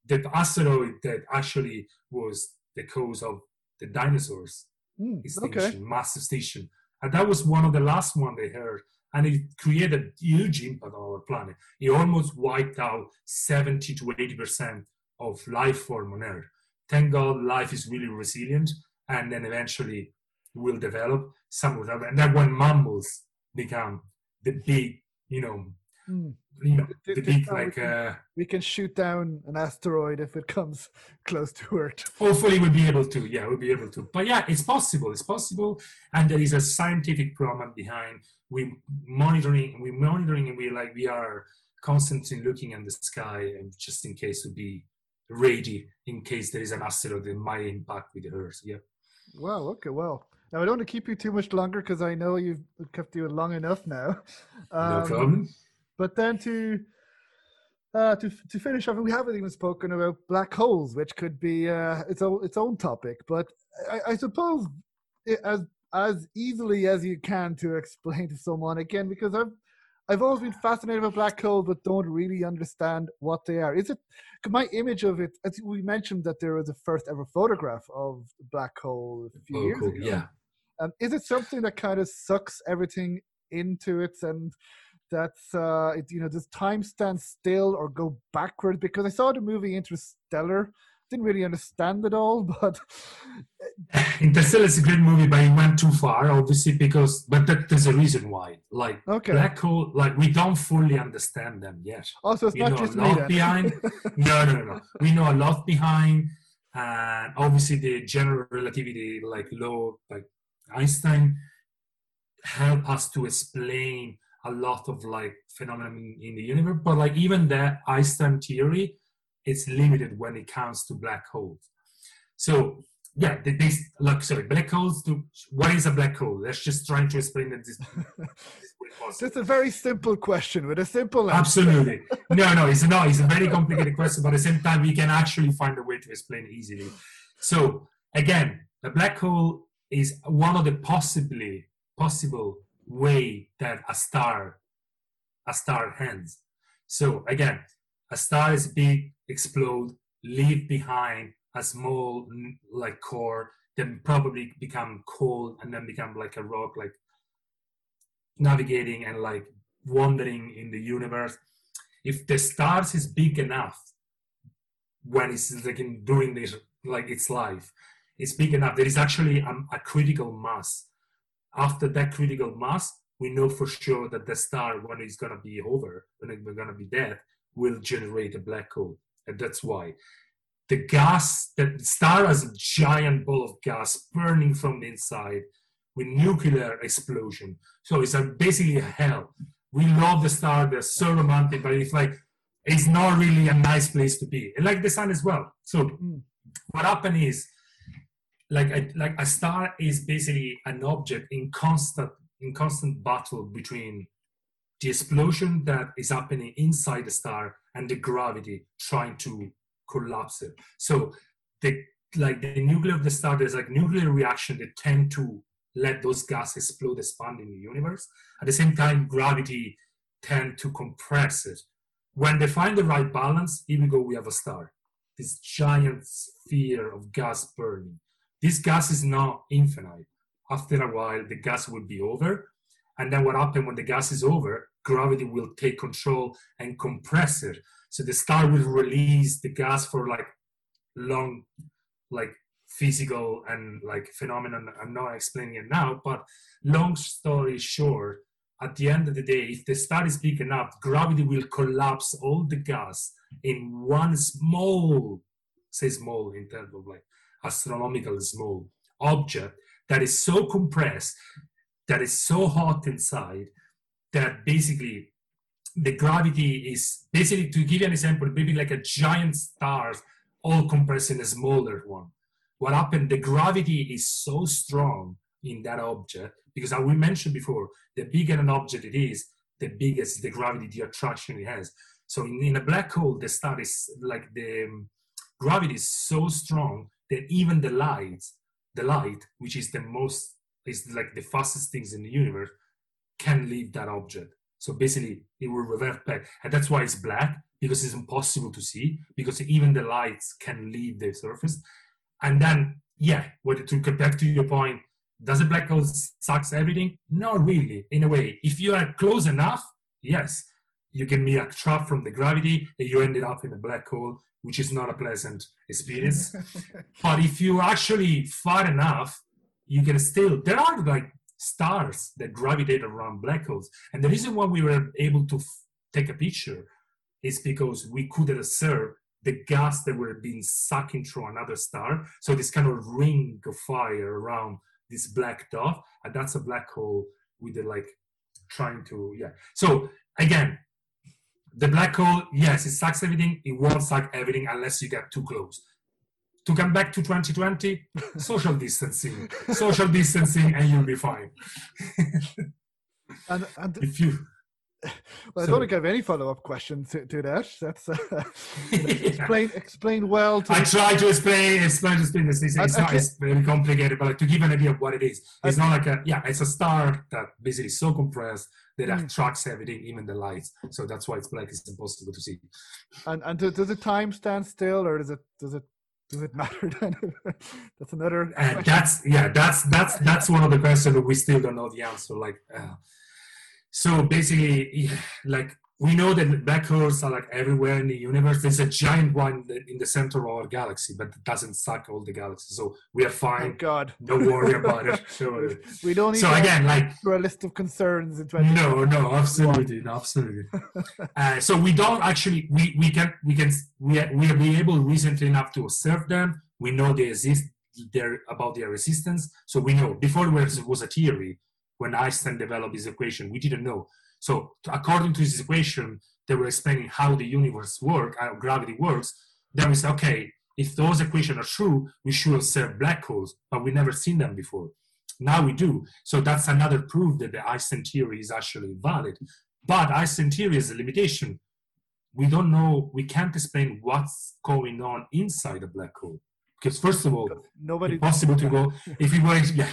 Speaker 2: that asteroid that actually was the cause of the dinosaurs
Speaker 1: mm, extinction, okay.
Speaker 2: massive extinction, and that was one of the last one they heard. And it created huge impact on our planet. It almost wiped out 70 to 80 percent of life form on Earth. Thank God life is really resilient and then eventually will develop some of them. And then when mammals become the big, you know,
Speaker 1: mm.
Speaker 2: you know, the big like
Speaker 1: we can,
Speaker 2: uh,
Speaker 1: we can shoot down an asteroid if it comes close to Earth.
Speaker 2: Hopefully we'll be able to. Yeah, we'll be able to. But yeah, it's possible. It's possible, and there is a scientific problem behind. We monitoring. We monitoring, and we like we are constantly looking at the sky, and just in case to be ready in case there is an asteroid that might impact with the Earth. Yeah.
Speaker 1: Wow. Okay. Well, now I don't want to keep you too much longer because I know you've kept you long enough now.
Speaker 2: Um, no problem.
Speaker 1: But then to uh, to to finish off, we haven't even spoken about black holes, which could be uh, its own its own topic. But I, I suppose it, as as easily as you can to explain to someone again, because I've I've always been fascinated with black holes, but don't really understand what they are. Is it my image of it? As we mentioned that there was a first ever photograph of black hole a few oh, years
Speaker 2: cool.
Speaker 1: ago.
Speaker 2: Yeah.
Speaker 1: Um, is it something that kind of sucks everything into it, and that's uh, it, you know, does time stand still or go backward? Because I saw the movie Interstellar didn't really understand it all, but
Speaker 2: Interstellar is a great movie, but it went too far, obviously, because but that, there's a reason why. Like
Speaker 1: okay.
Speaker 2: black hole, like we don't fully understand them yet.
Speaker 1: Oh, also, it's
Speaker 2: we
Speaker 1: not
Speaker 2: know
Speaker 1: just
Speaker 2: a lot behind. no, no, no, no. We know a lot behind, and obviously the general relativity, like law, like Einstein, help us to explain a lot of like phenomena in the universe. But like even that Einstein theory it's limited when it comes to black holes. So yeah, this look sorry, black holes. Do, what is a black hole? Let's just try to explain it this.
Speaker 1: this Just a very simple question with a simple
Speaker 2: answer. Absolutely, no, no, it's not. It's a very complicated question, but at the same time, we can actually find a way to explain easily. So again, a black hole is one of the possibly possible way that a star a star ends. So again, a star is big, explode, leave behind a small like core, then probably become cold and then become like a rock, like navigating and like wandering in the universe. If the stars is big enough when it's like in during this like its life, it's big enough. There is actually a, a critical mass. After that critical mass, we know for sure that the star, when it's gonna be over, when we're gonna be dead, will generate a black hole, and that's why the gas, the star has a giant ball of gas burning from the inside with nuclear explosion. So it's a, basically a hell. We love the star, they're so romantic, but it's like, it's not really a nice place to be. And like the sun as well. So mm. what happened is, like a, like a star is basically an object in constant in constant battle between the explosion that is happening inside the star and the gravity trying to collapse it. So the like the nuclear of the star, there's like nuclear reaction that tend to let those gases explode, expand in the universe. At the same time, gravity tend to compress it. When they find the right balance, here we go, we have a star. This giant sphere of gas burning. This gas is not infinite. After a while, the gas will be over. And then what happens when the gas is over? Gravity will take control and compress it so the star will release the gas for like long, like physical and like phenomenon. I'm not explaining it now, but long story short, at the end of the day, if the star is big enough, gravity will collapse all the gas in one small, say small in terms of like astronomical small object that is so compressed, that is so hot inside, that basically the gravity is basically to give you an example, maybe like a giant stars all compressed in a smaller one. What happened? The gravity is so strong in that object because as we mentioned before, the bigger an object it is, the biggest the gravity, the attraction it has. So in, in a black hole, the star is like the um, gravity is so strong that even the light, the light, which is the most is like the fastest things in the universe, can leave that object. So basically, it will revert back. And that's why it's black, because it's impossible to see, because even the lights can leave the surface. And then, yeah, what, to get back to your point, does a black hole sucks everything? Not really, in a way. If you are close enough, yes, you can be a trap from the gravity and you ended up in a black hole, which is not a pleasant experience. but if you actually far enough, you can still, there are like stars that gravitate around black holes. And the reason why we were able to f- take a picture is because we could observe the gas that were being sucking through another star. So this kind of ring of fire around this black dot, and that's a black hole with the like trying to yeah. So again, the black hole, yes, it sucks everything. It won't suck everything unless you get too close to come back to 2020 social distancing social distancing and you'll be fine
Speaker 1: and, and
Speaker 2: if you
Speaker 1: well, I don't think I have any follow-up question to, to that. That's uh, explain explain well. To
Speaker 2: I try to explain explain to explain this. It's, it's, not, it's very complicated, but like, to give an idea of what it is, it's not like a yeah. It's a star that basically is so compressed that mm. attracts everything, even the lights. So that's why it's black. It's impossible to see.
Speaker 1: And and does the time stand still, or does it does it does it matter then? that's another.
Speaker 2: Uh, that's yeah. That's that's that's one of the questions that we still don't know the answer. Like, uh, so basically, like we know that black holes are like everywhere in the universe. There's a giant one in the center of our galaxy, but it doesn't suck all the galaxies. So we are fine.
Speaker 1: Thank God.
Speaker 2: Don't worry about it. Sure.
Speaker 1: we don't need
Speaker 2: so again, like
Speaker 1: for a list of concerns. In
Speaker 2: no, no, absolutely, no, absolutely. uh, so we don't actually. We we can we can we are, we are be able recently enough to observe them. We know they exist. They're about their resistance. So we know before there was a theory when Einstein developed his equation. We didn't know so according to this equation, they were explaining how the universe works, how gravity works. Then we say, okay, if those equations are true, we should observe black holes, but we never seen them before. Now we do. So that's another proof that the Einstein theory is actually valid. But Einstein theory is a limitation. We don't know, we can't explain what's going on inside a black hole. Because first of all,
Speaker 1: nobody
Speaker 2: it's possible to go if we were yeah.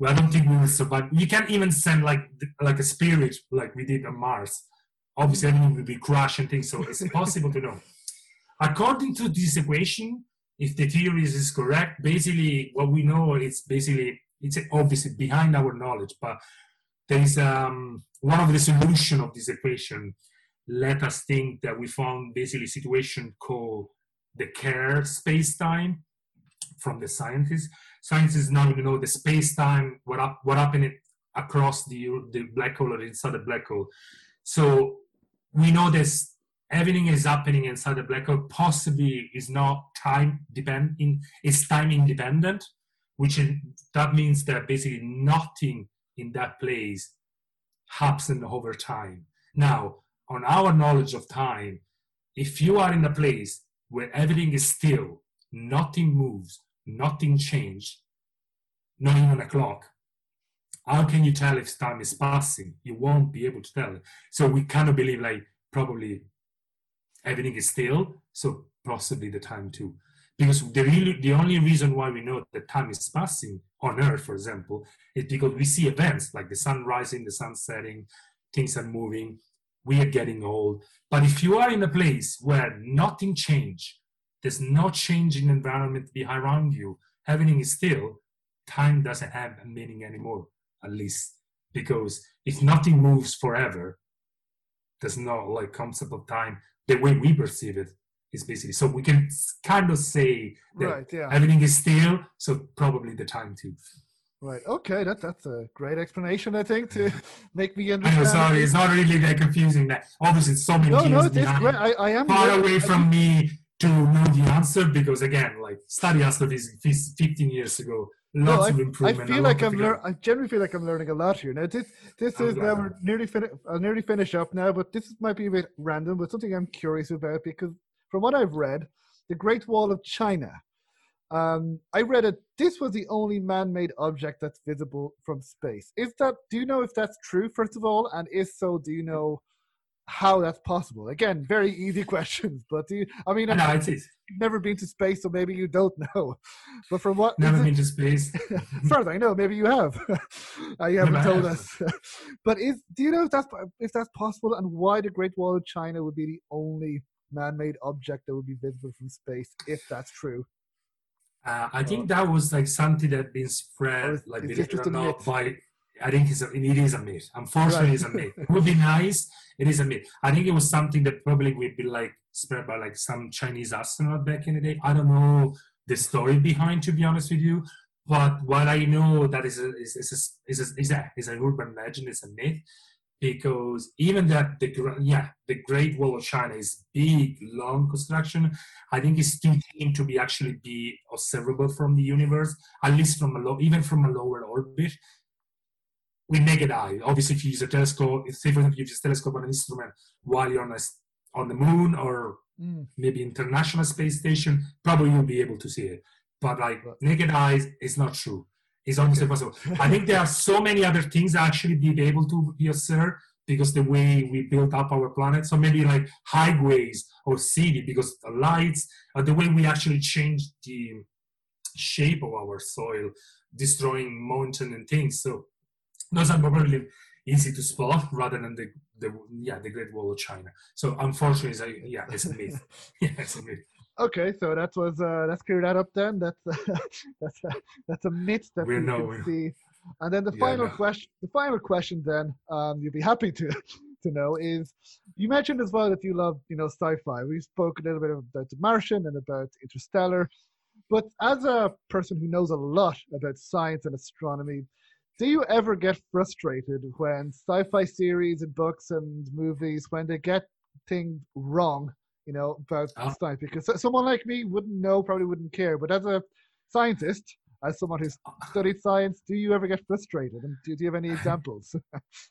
Speaker 2: Well, I don't think we will survive. You can't even send like like a spirit like we did on Mars. Obviously, everything will be crushed and things, so it's impossible to know. According to this equation, if the theory is correct, basically what we know is basically it's obviously behind our knowledge, but there is um, one of the solution of this equation let us think that we found basically a situation called the Kerr space-time from the scientists. Scientists now you know the space-time, what up, what happened across the the black hole or inside the black hole. So we know this everything is happening inside the black hole possibly is not time dependent it's time independent which is, that means that basically nothing in that place happens over time now on our knowledge of time if you are in a place where everything is still nothing moves nothing changed, not even a clock how can you tell if time is passing you won't be able to tell so we kind of believe like probably everything is still, so possibly the time too. Because the really the only reason why we know that time is passing on Earth, for example, is because we see events like the sun rising, the sun setting, things are moving, we are getting old. But if you are in a place where nothing change, there's no change in environment around you, everything is still, time doesn't have a meaning anymore, at least. Because if nothing moves forever, there's no like concept of time the way we perceive it is basically so we can kind of say that
Speaker 1: Right, yeah.
Speaker 2: everything is still so probably the time too
Speaker 1: Right. Okay. That that's a great explanation. I think to make me
Speaker 2: i
Speaker 1: understand.
Speaker 2: know sorry it's not really that confusing that obviously it's so many
Speaker 1: No, no, it is
Speaker 2: behind,
Speaker 1: great. I, I am
Speaker 2: far away
Speaker 1: I
Speaker 2: from me to know the answer because again like study astrophysics 15 years ago
Speaker 1: No,
Speaker 2: lots
Speaker 1: I,
Speaker 2: of
Speaker 1: I
Speaker 2: improvement
Speaker 1: feel
Speaker 2: a lot
Speaker 1: like I'm. Lear- I generally feel like I'm learning a lot here. Now this this
Speaker 2: I'm
Speaker 1: is now we're nearly fin- I'll nearly finish up now, but this might be a bit random, but something I'm curious about because from what I've read, the Great Wall of China. Um, I read it. This was the only man-made object that's visible from space. Is that? Do you know if that's true? First of all, and if so, do you know how that's possible? Again, very easy questions, but do you? I mean,
Speaker 2: I know it is
Speaker 1: you've never been to space, so maybe you don't know. But from what
Speaker 2: never been to space
Speaker 1: further, I know maybe you have. uh, you haven't told
Speaker 2: have.
Speaker 1: us. but is do you know if that's if that's possible, and why the Great Wall of China would be the only man-made object that would be visible from space, if that's true?
Speaker 2: Uh, I think that was like something that been spread,
Speaker 1: is-
Speaker 2: like believe
Speaker 1: it
Speaker 2: or not,
Speaker 1: myth?
Speaker 2: by. I think it's a, it is a myth. Unfortunately,
Speaker 1: Right.
Speaker 2: it's a myth. It would be nice. It is a myth. I think it was something that probably would be like spread by like some Chinese astronaut back in the day. I don't know the story behind, to be honest with you. But what I know that is a, is is a, is a, is a, is urban legend. It's a myth because even that the yeah the Great Wall of China is big, long construction. I think it's too thin to be actually be observable from the universe, at least from a low, even from a lower orbit. With naked eye, obviously, if you use a telescope, say for example, you use a telescope on an instrument while you're on a, on the moon or
Speaker 1: Mm.
Speaker 2: maybe International Space Station, probably you'll be able to see it. But like
Speaker 1: Right.
Speaker 2: naked eyes, it's not true. It's almost impossible. I think there are so many other things actually be able to be observed because the way we built up our planet. So maybe like highways or city because the lights, or the way we actually change the shape of our soil, destroying mountain and things. So those are probably easy to spot rather than the, the yeah the Great Wall of China. So unfortunately, it's a, yeah, it's a myth. yeah, it's a myth.
Speaker 1: Okay, so that was uh, let's clear that up then. That's that's a, that's a myth that
Speaker 2: We
Speaker 1: we
Speaker 2: know,
Speaker 1: can see. And then the
Speaker 2: Yeah,
Speaker 1: final
Speaker 2: no.
Speaker 1: question, the final question, then um, you'll be happy to to know is you mentioned as well that you love you know sci-fi. We spoke a little bit about The Martian and about Interstellar, but as a person who knows a lot about science and astronomy, do you ever get frustrated when sci-fi series and books and movies when they get things wrong? You know about uh-huh.
Speaker 2: Oh.
Speaker 1: science because someone like me wouldn't know, probably wouldn't care, but as a scientist, as someone who's uh-huh. studied science, do you ever get frustrated? And do, do you have any examples?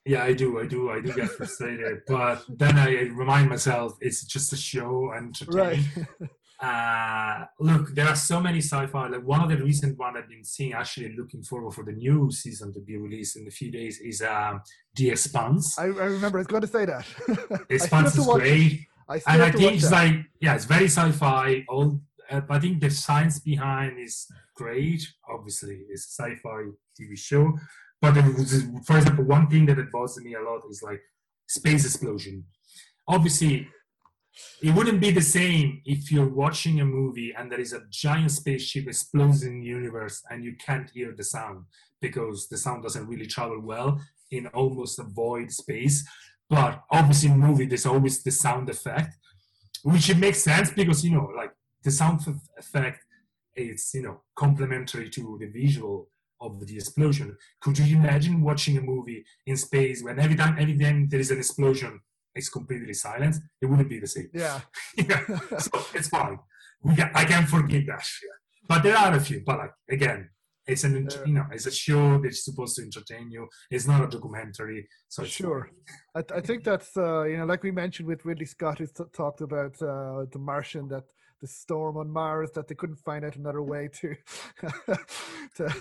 Speaker 2: Yeah, I do, I do, I do get frustrated. but then I remind myself it's just a show and
Speaker 1: right.
Speaker 2: Uh, look, there are so many sci-fi. Like one of the recent one I've been seeing, actually looking forward for the new season to be released in a few days, is um, The Expanse.
Speaker 1: I, I remember I was going to say that.
Speaker 2: Expanse is great,
Speaker 1: I
Speaker 2: and I think it's like yeah, it's very sci-fi. All uh, I think the science behind is great. Obviously, it's a sci-fi TV show, but was, for example, one thing that bothers me a lot is like space explosion. Obviously, it wouldn't be the same if you're watching a movie and there is a giant spaceship explodes in the universe and you can't hear the sound because the sound doesn't really travel well in almost a void space. But obviously, in movie, there's always the sound effect, which it makes sense because you know, like the sound effect is you know complementary to the visual of the explosion. Could you imagine watching a movie in space when every time, every time there is an explosion, it's completely silent? It wouldn't be the same.
Speaker 1: Yeah.
Speaker 2: yeah. So it's fine. We can, I can forgive that. Yeah. But there are a few. But like again, it's an you know it's a show that's supposed to entertain you. It's not a documentary. So
Speaker 1: sure. I, I, think that's uh, you know like we mentioned with Ridley Scott, who talked about uh, the Martian that the storm on Mars that they couldn't find out another way to to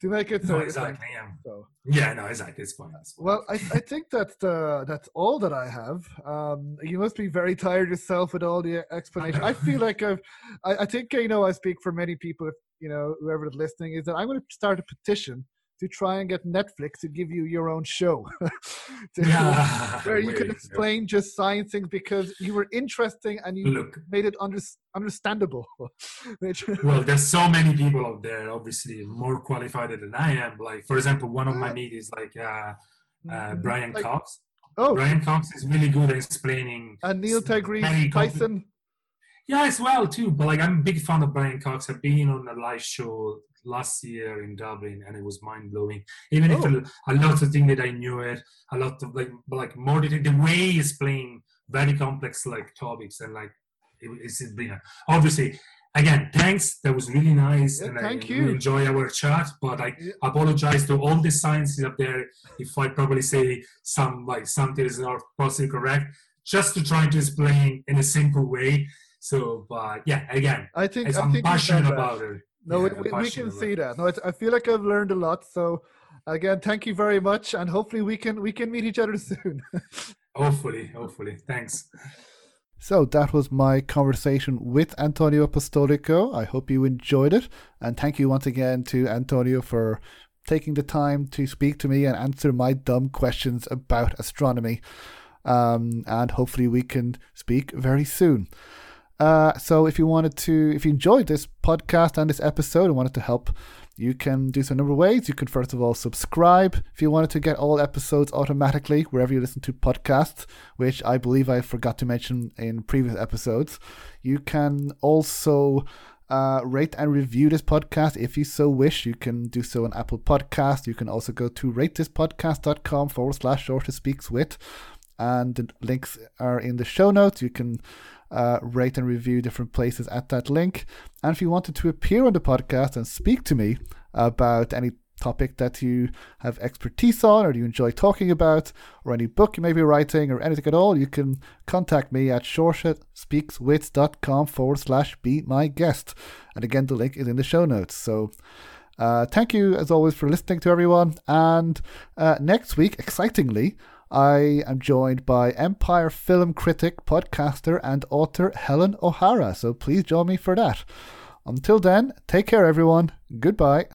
Speaker 1: to make it.
Speaker 2: No, exactly. Yeah. So, yeah. No, exactly. It's fine. It's
Speaker 1: fine. Well, I, I think that uh, that's all that I have. Um, you must be very tired yourself with all the explanation. I feel like I've. I, I think you know I speak for many people. If you know whoever is listening is that I'm going to start a petition to try and get Netflix to give you your own show, yeah, where you can explain yeah. just science things because you were interesting and you Look, made it under, understandable.
Speaker 2: well, there's so many people out there, obviously more qualified than I am. Like, for example, one of my mates is like uh, uh, mm-hmm. Brian like, Cox. Oh, Brian Cox is really good at explaining.
Speaker 1: And Neil deGrasse Tyson.
Speaker 2: Yeah, as well too. But like, I'm a big fan of Brian Cox. I've been on a live show last year in Dublin, and it was mind blowing. Even oh. if a, a, lot of things that I knew it, a lot of like like more the, the way he's playing very complex like topics and like it, it's been obviously again thanks that was really nice
Speaker 1: yeah,
Speaker 2: and
Speaker 1: thank
Speaker 2: I
Speaker 1: you
Speaker 2: enjoy our chat but i yeah. apologize to all the scientists up there if i probably say some like something is not possibly correct just to try to explain in a simple way so but yeah again
Speaker 1: i think
Speaker 2: i'm
Speaker 1: think
Speaker 2: passionate about it
Speaker 1: no, yeah, we, we, can see that. No, I feel like I've learned a lot. So, again, thank you very much, and hopefully we can we can meet each other soon.
Speaker 2: hopefully, hopefully. Thanks.
Speaker 1: So that was my conversation with Antonio Apostolico. I hope you enjoyed it, and thank you once again to Antonio for taking the time to speak to me and answer my dumb questions about astronomy. Um, and hopefully we can speak very soon. Uh, so if you wanted to, if you enjoyed this podcast and this episode and wanted to help, you can do so in a number of ways. You can first of all subscribe if you wanted to get all episodes automatically wherever you listen to podcasts, which I believe I forgot to mention in previous episodes. You can also uh, rate and review this podcast if you so wish. You can do so on Apple Podcast. You can also go to ratethispodcast.com forward slash shorter speaks with, and the links are in the show notes. You can uh, rate and review different places at that link. And if you wanted to appear on the podcast and speak to me about any topic that you have expertise on or you enjoy talking about or any book you may be writing or anything at all, you can contact me at shorsetspeakswith.com forward slash be my guest. And again, the link is in the show notes. So uh, thank you as always for listening to everyone. And uh, next week, excitingly, I am joined by Empire film critic, podcaster, and author Helen O'Hara. So please join me for that. Until then, take care, everyone. Goodbye.